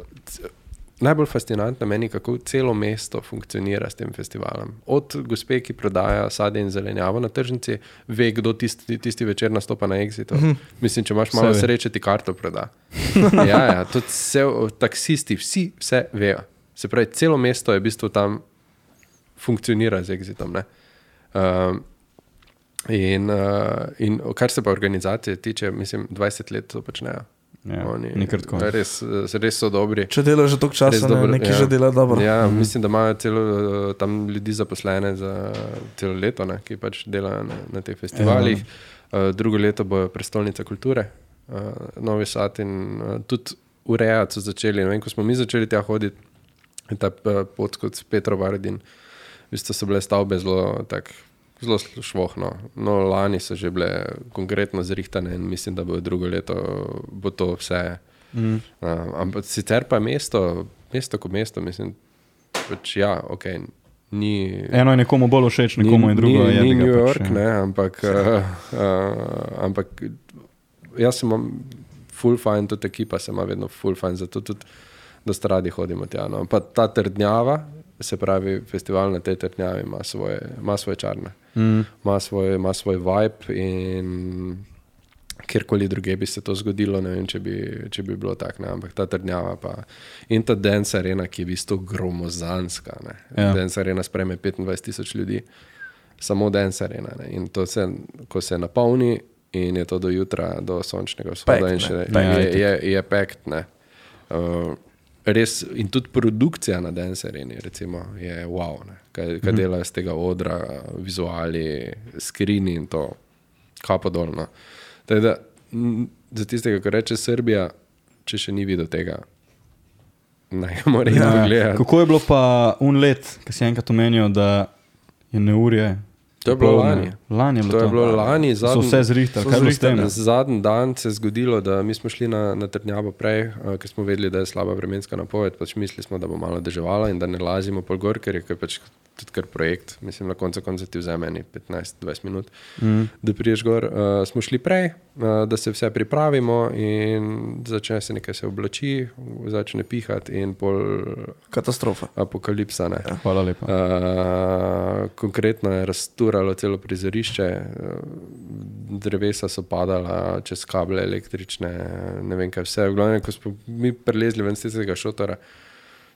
Najbolj fascinantno meni je, kako celo mesto funkcionira s tem festivalom. Od gospe, ki prodaja sadje in zelenjavo na tržnici, ve, kdo tisti, tisti večer nastopa na Exitu. Mislim, če imaš malo Vse ve. sreče, ti karto proda. ja, ja, tudi vse, taksisti, vsi vse vejo. Se pravi, celo mesto je v bistvu tam funkcionira z Exitom. ne. Um, in, uh, in kar se pa organizacije tiče, mislim, 20 let to počnejo. Ja, Oni. Res, res so dobri. Če delaš že toliko časa, ne, nekaj ja. že dela dobro. Ja, mm. Mislim, da imajo celo, eh, tam ljudi zaposlene za celo leto, ne, ki pač delajo na, na teh festivalih. Ja. Uh, drugo leto bo prestolnica kulture, uh, Novi Sad in uh, tudi urejati so začeli. Vem, ko smo mi začeli tja hoditi, je ta uh, pot kot Petro Vardin, v bistvu so bile stavbe zelo tak. Zelo švohno. No, lani so že bile konkretno zrihtane in mislim, da bo drugo leto bo to vse. Mm. Uh, ampak sicer pa mesto, mesto kot mesto, mislim, pač ja, ok. Ni, Eno je nekomu bolj všeč, nekomu je drugo. Ni, jebi ni New pač, York, ja. ne, ampak, uh, uh, ampak jaz sem full fine, tudi ekipa se ima vedno full fine, zato tudi dosta radi hodimo tja. No. Pa ta trdnjava, se pravi, festival na tej trdnjavi ima svoje, ima svoje čarne, Mm. ima svoj, ima svoj vibe in kjerkoli druge bi se to zgodilo, ne vem, če bi, če bi bilo tako, ampak ta trdnjava pa in ta dance arena, ki je v bistvu gromozanska, ne. Ja. Dance arena spreme 25 tisoč ljudi, samo dance arena, ne, in to se, ko se napolni in je to do jutra, do sončnega vzhoda Packed, in še ne. Je, itak. je, je pekt, ne. Uh, res, in tudi produkcija na Dance Areni recimo, je wow, ne. kaj, kaj delajo z tega odra, vizuali, skrini in to, kapo dolno. Tako Da, za tistega, ki reče Srbija, če še ni videl tega, naj Ja, pogledati. kako je bilo pa un let, ki si enkrat omenil, da je neurje? To je bilo lani. Lani je bilo To je bilo lani, So zadnji- vse zrihtali, so kaj je bilo. Zadnji dan se je zgodilo, da mi smo šli na, na trdnjavo prej, uh, ker smo vedeli, da je slaba vremenska napoved. Pač mislili smo, da bo malo deževalo in da ne lazimo pol gor, ker je pač tudi kar projekt. Mislim, na koncu konca ti vzame eni 15-20 minut, mm. da priješ gor. Uh, smo šli prej, uh, da se vse pripravimo in začne se nekaj se oblači, začne pihati in pol Katastrofa. apokalipsa. Ne. Ja, Hvala lepa. Uh, konkretno je razturalo celo prizorišče, uh, drevesa so padala čez kable električne, ne vem kaj vse. V glavnem, ko smo mi prelezli ven iz tega šotora,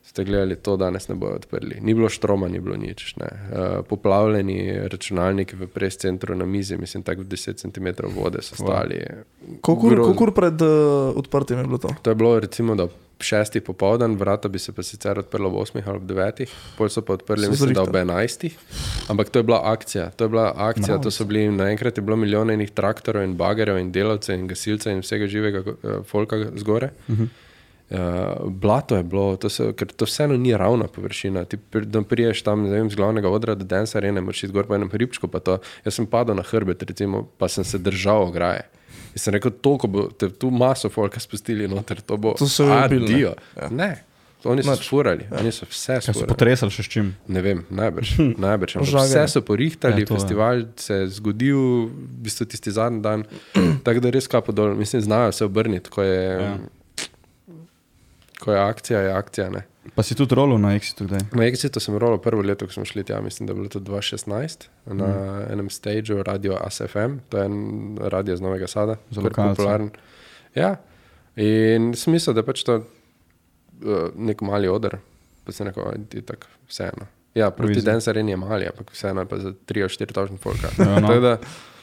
ste gledali, to danes ne bodo odprli. Ni bilo štroma, ni bilo nič. ne. Uh, poplavljeni računalniki v prescentru na mizi, mislim, tako 10 cm vode so stali. Koliko ur- pred uh, odprtjem je bilo to? To je bilo recimo do šestih popoldan, vrata bi se pa sicer odprla ob osmih ali ob devetih, pol so pa odprli, So mislim, da ob enajstih. Ampak to je bila akcija, to je bila akcija, to so bili naenkrat je bilo milijon enih traktorjev in bagerjev in delavcev in gasilcev in vsega živega uh, folka zgore. Uh -huh. Uh, blato je bilo, to so, ker to vseeno ni ravna površina. Ti priješ tam vem, z glavnega odra do Dance Arene, moraš iti gor po enem hribčku. to. Jaz sem padel na hrbet, recimo, pa sem se držal ograje. In sem rekel, toliko bo te tu maso folka spustili noter, to bo To so adijo. Ja. Ne, oni so Nič. furali, oni so vse Kaj so furali. potresali še s čim? Ne vem, najbrž. najbrž ampak Požagane. vse so porihtali, Ja, to je. festival se je zgodil, v bistvu tisti zadnji dan. Tako da res kapo dol, mislim, znajo se obrniti, ko je, Ja. Ko je akcija, je akcija. Ne. Pa si tudi rolil na Exitu kdaj? Na Exitu sem rolil prvo leto, ko smo šli tja, mislim, da je bilo to 2016 na mm. enem stageu Radio ASFM, to je en radio z Novega Sada, lokalce. popularen. Ja, in smisel, da je pač to uh, nek mali odr, pa se neko, ti tako vseeno. Ja, proti Easy. Dancerju je mali, ampak vseeno je pa za 3-4 točne folka. Ja, no.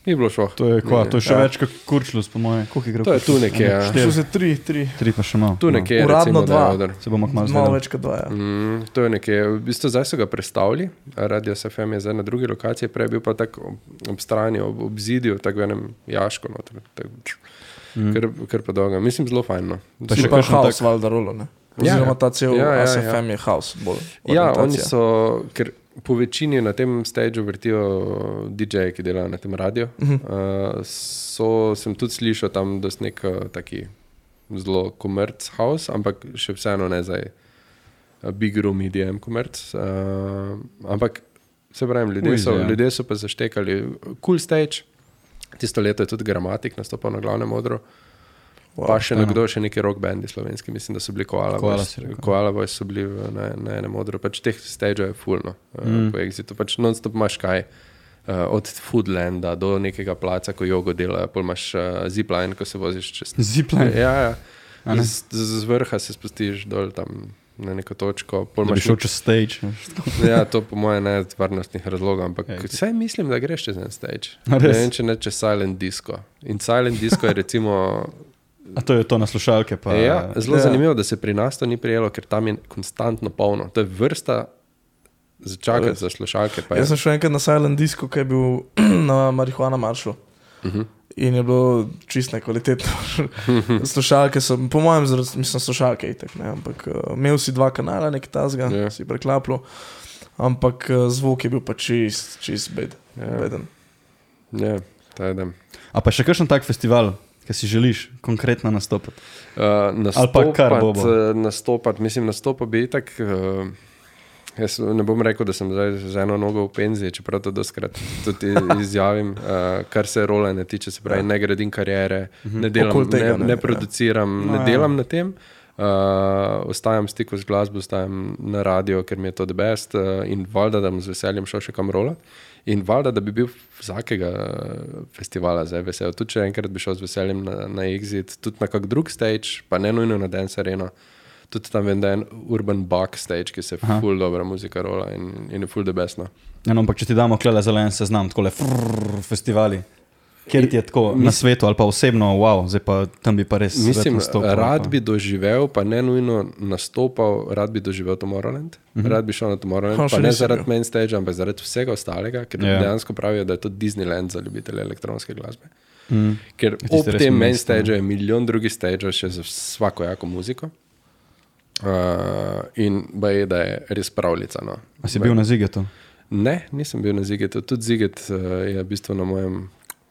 Ni bilo šlo. To je, kva, to je še ja. več kot kurčlus, po mojem. Koliko je? To je tu nekje, ja. Šlo štiri, se tri, tri. tri pa še malo. Tu No. nekje, Uradno da je dva. Se bomo kmalo Malo zvedeli. več kot dva. Ja. Mm, to je nekje, v bistvu zdaj so ga predstavili, Radio SFM je zdaj na drugi lokaciji, prej je bil pa tako ob, ob strani, ob, ob zidju, tako v enem jašku, noter, tako, mm. ker, ker pa dolgo. Mislim, zelo fajn. No. Pa še Še kakšen haos, tak- valjda, rolo. Ne? Ja, Oziroma ja. ta cel Ja, ja, ja. ASFM je haos. Bolj, Ja, oni so, ker po večini na tem stageu vrtijo DJ-ji, ki delajo na tem radiju. Uh -huh. uh, so, sem tudi slišal tam, da so nek uh, taki zelo komerc house, ampak še vseeno ne zdaj uh, big room IDM komerc. Uh, ampak se pravi, ljudje, so, ja. ljudje so pa zaštekali cool stage. Tisto leto je tudi gramatik nastopal na glavnem odru. Wow, pa še pošteno. nekdo, še neki rock bendi slovenski, mislim, da so bili Koala Koala Boys. Boys so bili na, na enem odru, pač teh stageov je fulno, mm. uh, po exitu, pač non-stop imaš kaj. Uh, od Foodlanda do nekega placa, ko jogo delajo, pol imaš uh, zipline, ko se voziš čez. Zipline. Ja, ja. Z, z, z vrha se spustiš dol tam na neko točko. pol Da bi imaš šel nek- čez stage. Ja, to po mojem ne iz varnostnih razlogov, ampak Ja, vse mislim, da greš čez en stage. Ne vem, če ne čez silent disco. In silent disco je recimo A to je to na slušalke. Pa, Ja, zelo Ja. ja. zanimivo, da se pri nas to ni prijelo, ker tam je konstantno polno. To je vrsta za čakati za slušalke. Jaz sem šel enkrat na Silent Disco, ki je bil na marihuana maršu. Uh Mhm. -huh. In je bilo čist nekvalitetno. slušalke so, po mojem, zraz- mislim, slušalke itek, ne, ampak uh, imel si dva kanala, nek tazga, Ja. yeah. si preklapljal, ampak uh, zvok je bil pa čist, čist bed. Ja. Yeah. beden. Ja, tako da. A pa še kakšen tak festival, ki si želiš konkretno nastopiti? Uh, Ali pa kar bo uh, nastopati, mislim, nastopati bi tako. Uh, jaz ne bom rekel, da sem zdaj z eno nogo v penziji, čeprav to doskrat tudi izjavim, uh, kar se rola ne tiče, se pravi, ja. ne gradim karijere, ne delam, tega, ne, ne, ja. produciram, No, ne ja. delam na tem. Uh, ostajam v stiku z glasbo, ostajam na radio, ker mi je to the best uh, in valjda, da bom z veseljem šel še kam rola. In valjda, da bi bil vsakega eh, festivala zdaj vesel. Tudi če enkrat bi šel z veseljem na, na Exit, tudi na kak drug stage, pa ne nujno na Dance Arena. Tudi tam vem, da je en urban bug stage, ki se Aha. full dobra muzika rola in, in je full. No. Ja, no, ampak če ti damo klele zelen seznam, tako le festivali. Ker ti je tako na svetu ali pa osebno, wow, zdaj pa tam bi pa res Mislim, nastopil. rad bi doživel, pa ne nujno nastopal, rad bi doživel Tomorrowland. Mm -hmm. Rad bi šel na Tomorrowland, Ha, pa ne zaradi main stage, ampak zaradi vsega ostalega, ker Ja. yeah. dejansko pravijo, da je to Disneyland za ljubitelje elektronske glasbe. Mm. Ker tisto ob tem main stageu je milijon drugih stageov še za vsako jako muziko. Uh, in baj, da je res pravljica. No. A si bil na zigetu? Ne, nisem bil na Zigetu. Tudi Ziget uh, je v bistvu na mojem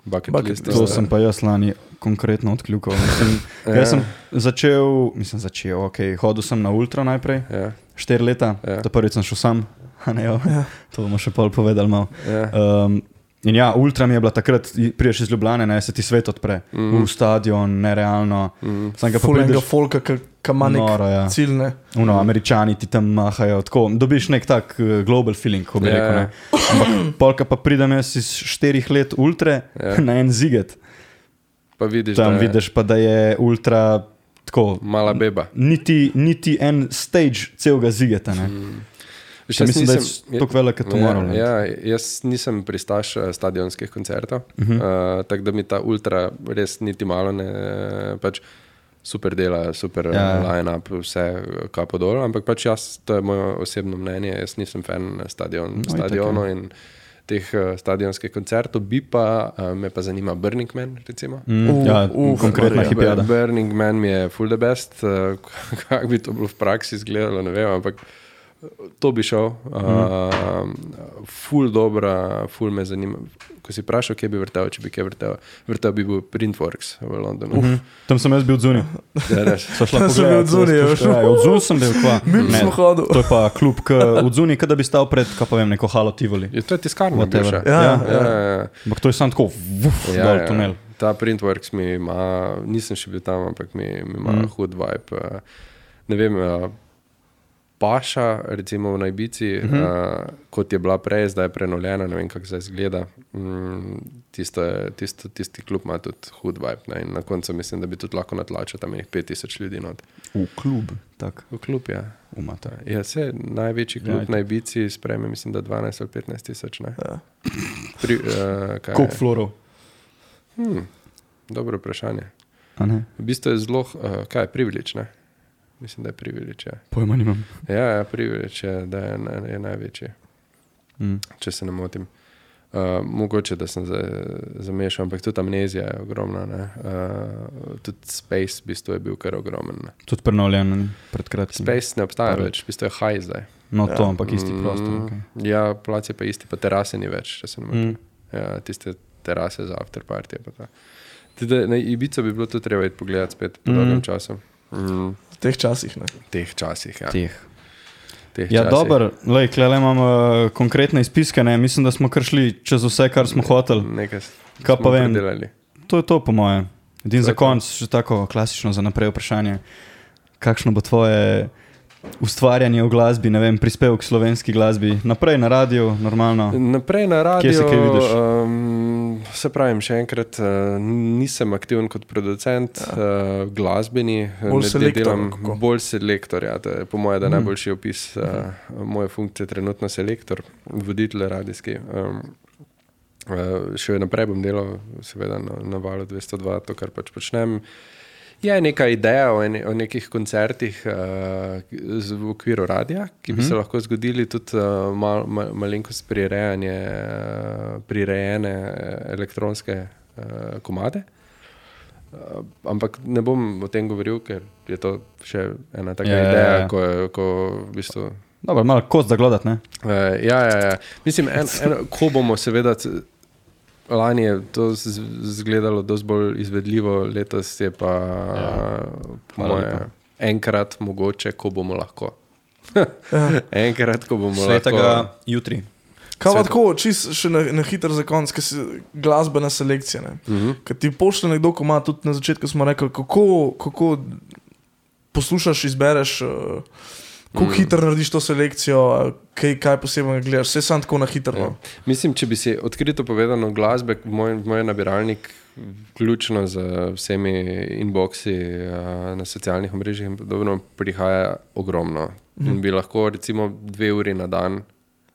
bucket, Bucket listu. To sem pa jaz lani konkretno odkljukal. Mislim, jaz sem začel, mislim, začel, okay, hodil sem na Ultra najprej, Ja, štiri leta, Ja. ja. prvič sem šel sam, ne, jo, ja. to bomo še pol povedali malo. ja. Um, in ja, Ultra mi je bila takrat, prideš iz Ljubljane, ne, se ti svet odpre, mm -hmm. v stadion, nerealno. Mm -hmm. Sam ga prideš, folka, ki ima nek Noro, ja. cilj. Ne? Uno, američani ti tam mahajo, tako dobiš nek tak uh, global feeling, ko bi Ja, yeah. rekel. ja. Ne. Ampak polka pa pridem jaz iz štirih let ultra Ja. yeah. na en ziget. Pa vidiš, Tam da je vidiš pa, da je ultra tako. mala beba. Niti, niti en stage celega zigeta. Če jaz mislim, da je nisem- tako velik kot Tomorrowland. Ja, ja, jaz nisem pristaš eh, stadionskih koncertov, uh. -huh. uh, tako da mi ta ultra res niti malo ne. Pač super dela, super Ja. ja. line-up, vse kapo dol, ampak pač jaz, to je moje osebno mnenje, jaz nisem fan stadion, No, itak, stadionov in teh uh, stadionskih koncertov, bi pa, uh, me pa zanima Burning Man, recimo. Mm, Uf, ja, uf, konkretna Marija. hipijada. Burning Man mi je full the best, uh, kako bi to bilo v praksi izgledalo, ne vem, ampak to bi šel. Uh, ful dobra, ful me zanima. Ko si vprašal, kje bi vrtel, če bi kje vrtel, vrtel bi bil Printworks v Londonu. Uh, Mhm. Tam sem jaz bil zunaj. šla Tam sem bil ja, spuščala. Ja, Odzunaj sem bil, kva. Ne, smo hodili. To je pa klub, ki odzunaj, kot da bi stal pred, kaj pa vem, neko halo Tivoli. je to je tiskarna. Ja, Ja, ja, ja, ja. Ampak to je samo tako, vuf, Ja, dol ja. tunel. Ta Printworks mi ima, nisem še bil tam, ampak mi, mi ima mm. hud vibe. Ne vem, Paša, recimo v Najbici, mm Mhm. -hmm. uh, kot je bila prej, zdaj je prenovljena, ne vem, kako zdaj izgleda. Mm, tisto, tisto, tisti klub ima tudi hud vibe. Ne? In na koncu mislim, da bi tudi lahko natlačil tam nekaj 5000 ljudi. Not. V klub, tako, V klub, ja. umata. Ja, se največji klub Ja, ja, na Ibici sprejme, mislim, da 12 ali 15 tisoč. Ja. Pri, uh, kaj Koliko florov? Hmm, dobro vprašanje. V bistvu je zelo, uh, kaj je privilež, ne? Mislim, da je privilež. Ja, Pojma nimam. ja, ja privilež je, da je, na- je največji, Mm. če se ne motim. Uh, mogoče, da sem zdaj zamešal, ampak tudi amnezija je ogromna. ne. Uh, tudi Space v bistvu je bil kar ogromen. ne. Tudi prenovljen pred kratkim. Space ne obstaja Prvič. več, v bistvu je high zdaj. No, to, Ja. ampak isti prostor. Mm, Okay. Ja, plac je pa isti, pa terase ni več, če se ne motim. Mm. Mm. Ja, tiste terase za afterparty. to. Ibico bi bilo tudi treba iti pogledat spet po Mm. mm. dolgem času. Mm. V teh časih. Ne? Teh časih. Ja. Teh. Teh Ja, dobro, klej imam uh, konkretne izpiske, ne? mislim, da smo kar šli čez vse, kar smo hoteli. Nekaj Kaj smo pa vem? predelali. To je to, po mojem. Edin za je to. konec, še tako klasično za naprej vprašanje. Kakšno bo tvoje ustvarjanje v glasbi, ne vem, prispevek slovenski glasbi, naprej na radiju, normalno. Naprej na radio. Kje se kaj vidiš? Um, se pravim, še enkrat, uh, nisem aktiven kot producent, ja. uh, glasbeni. Bolj ne selektor, delam- kako? Bolj selektor, ja, to je po mojem, da Mhm. najboljši opis uh, moje funkcije, trenutno selektor, voditelj radijski. Um, Uh, še naprej bom delal, seveda na, na valu 202, to, kar pač počnem. Je neka ideja o, ene, o nekih koncertih uh, v okviru radia, ki bi mm -hmm. se lahko zgodili, tudi uh, mal, mal, malenkost prirejanje, uh, prirejene eh, elektronske uh, komade. Uh, ampak ne bom o tem govoril, ker je to še ena taka Ja, yeah, ja, ideja, ja. ko, je- ko v bistvu Dobro, malo kot da gledat, ne? Uh, ja, ja, ja. Mislim, en, en, ko bomo, seveda, lani je to izgledalo dosti bolj izvedljivo, letos je pa ja. moje enkrat mogoče, ko bomo lahko. Ja. enkrat, ko bomo Svetega lahko. jutri. Kaj pa tako, čist še na, na hiter za konc, ki si glasbena selekcija. Ne? Uh -huh. Ker ti pošlje nekdo, ko ima tudi na začetku, smo rekli, kako, kako poslušaš, izbereš, uh, kako mm. hitro narediš to selekcijo, kaj, kaj posebej gledaš, vse sam tako na hitro. Ja. No. Mislim, če bi si odkrito povedano glasbe, moj, moj nabiralnik, vključno z vsemi inboxi na socialnih omrežjih in podobno, prihaja ogromno. Mm. In bi lahko recimo dve uri na dan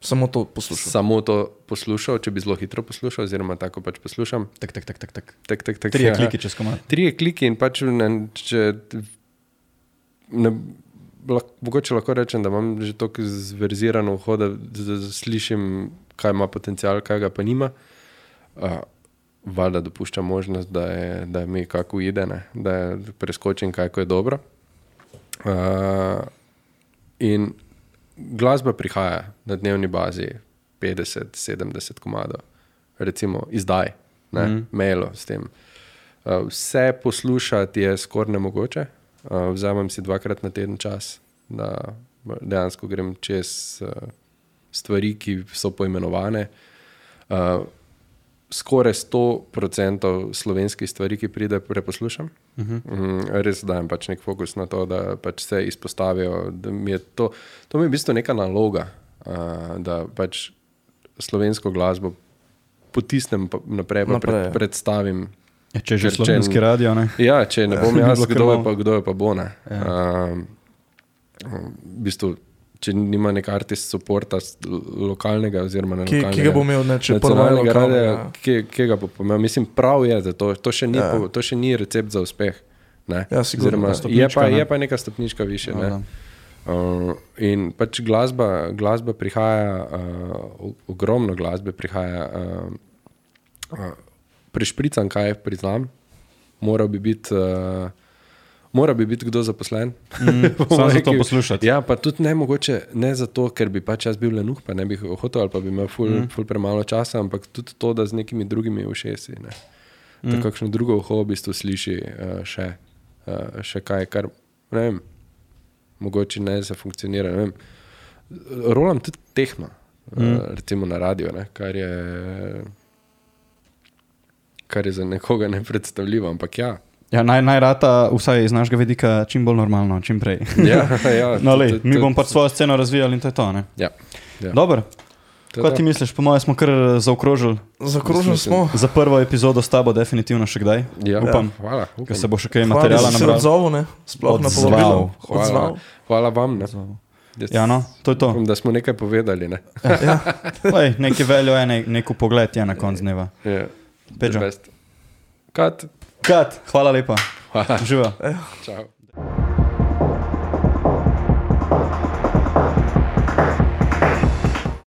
Samo to poslušal. samo to poslušal, če bi zelo hitro poslušal, oziroma tako pač poslušam. Tak, tak, tak, tak, tak. Tak, tak, tak, Trije ja. kliki čez komad. Trije kliki in pač ne, če. Ne, lahko, mogoče lahko rečem, da imam že tako zverzirano uho, da, da, da slišim, kaj ima potencial, kaj ga pa nima. Uh, Valjda dopušča možnost, da, je, da mi kako ide, ne? da je preskočim, kaj je dobro. Uh, in glasba prihaja na dnevni bazi 50-70 komadov, recimo izdaj, ne, mm. mailo s tem. Uh, vse poslušati je skoraj nemogoče. Uh, vzamem si dvakrat na teden čas, da dejansko grem čez uh, stvari, ki so poimenovane. Uh, skoraj 100% slovenskih stvari, ki pride, preposlušam. Uh -huh. mm, res dajem pač nek fokus na to, da pač se izpostavijo. da mi To, to mi je v bistvu neka naloga, uh, da pač slovensko glasbo potisnem naprej, Naprej, pred, ja. predstavim. Ja, če že slovenski radio, ne? Ja, če ne bom jaz, kdo je pa, kdo je pa bo. ne. Ja. Um, v bistvu, če nima nek artist s- lokalnega, oziroma ne Ki, lokalnega, ki ga bo imel, ne, če nacionalnega radia, ki, ki ga bo pomenil. Mislim, prav je, da to, to, še ni, Ja. ja. to še ni recept za uspeh. Ne? Ja, sigurno, Oziroma, je, pa, ne. je pa neka stopnička više. No, Ne? da. Uh, in pač glasba, glasba prihaja, uh, ogromno glasbe prihaja, uh, uh, prešprican, kaj priznam, moral bi biti. Uh, Mora bi biti kdo zaposlen. Mm, samo za to poslušati. Ja, pa tudi ne mogoče, ne zato, ker bi pač jaz bil lenuh, pa ne bi hotel ali pa bi imel ful, mm. ful premalo časa, ampak tudi to, da z nekimi drugimi ušesi. Ne. Da kakšno drugo uho v bistvu sliši uh, še, uh, še kaj, kar ne vem, mogoče ne se funkcionira. Ne vem. Rolam tudi tehno, mm. uh, recimo na radio, ne, kar je. Kar je za nekoga nepredstavljivo, ampak ja. Ja, naj, naj rata, vsaj iz našega vidika, čim bolj normalno, čim prej. ja, ja No, to- lej, to- mi bomo pač svojo sceno razvijali in to je to. Ne? Ja, ja. Dobro, kaj ti misliš, po mojem smo kar zaokrožili Zakrožen Mislim, smo. za prvo epizodo s tabo, definitivno še kdaj. Ja, Upam, Hvala. ker upam. se bo še kaj Hvala, da se nabral. odzval, ne? Sploh Odzval. povabilo. Hvala, Odzval. hvala vam. Ne. Jaz Ja, no, to je to. upam, Da smo nekaj povedali. Ne. Lej, nekaj veljo je, nek, nek pogled je na koncu dneva. Ja. Best. Kat. Kat, hvala lepa. Hvala. Živa. Čau.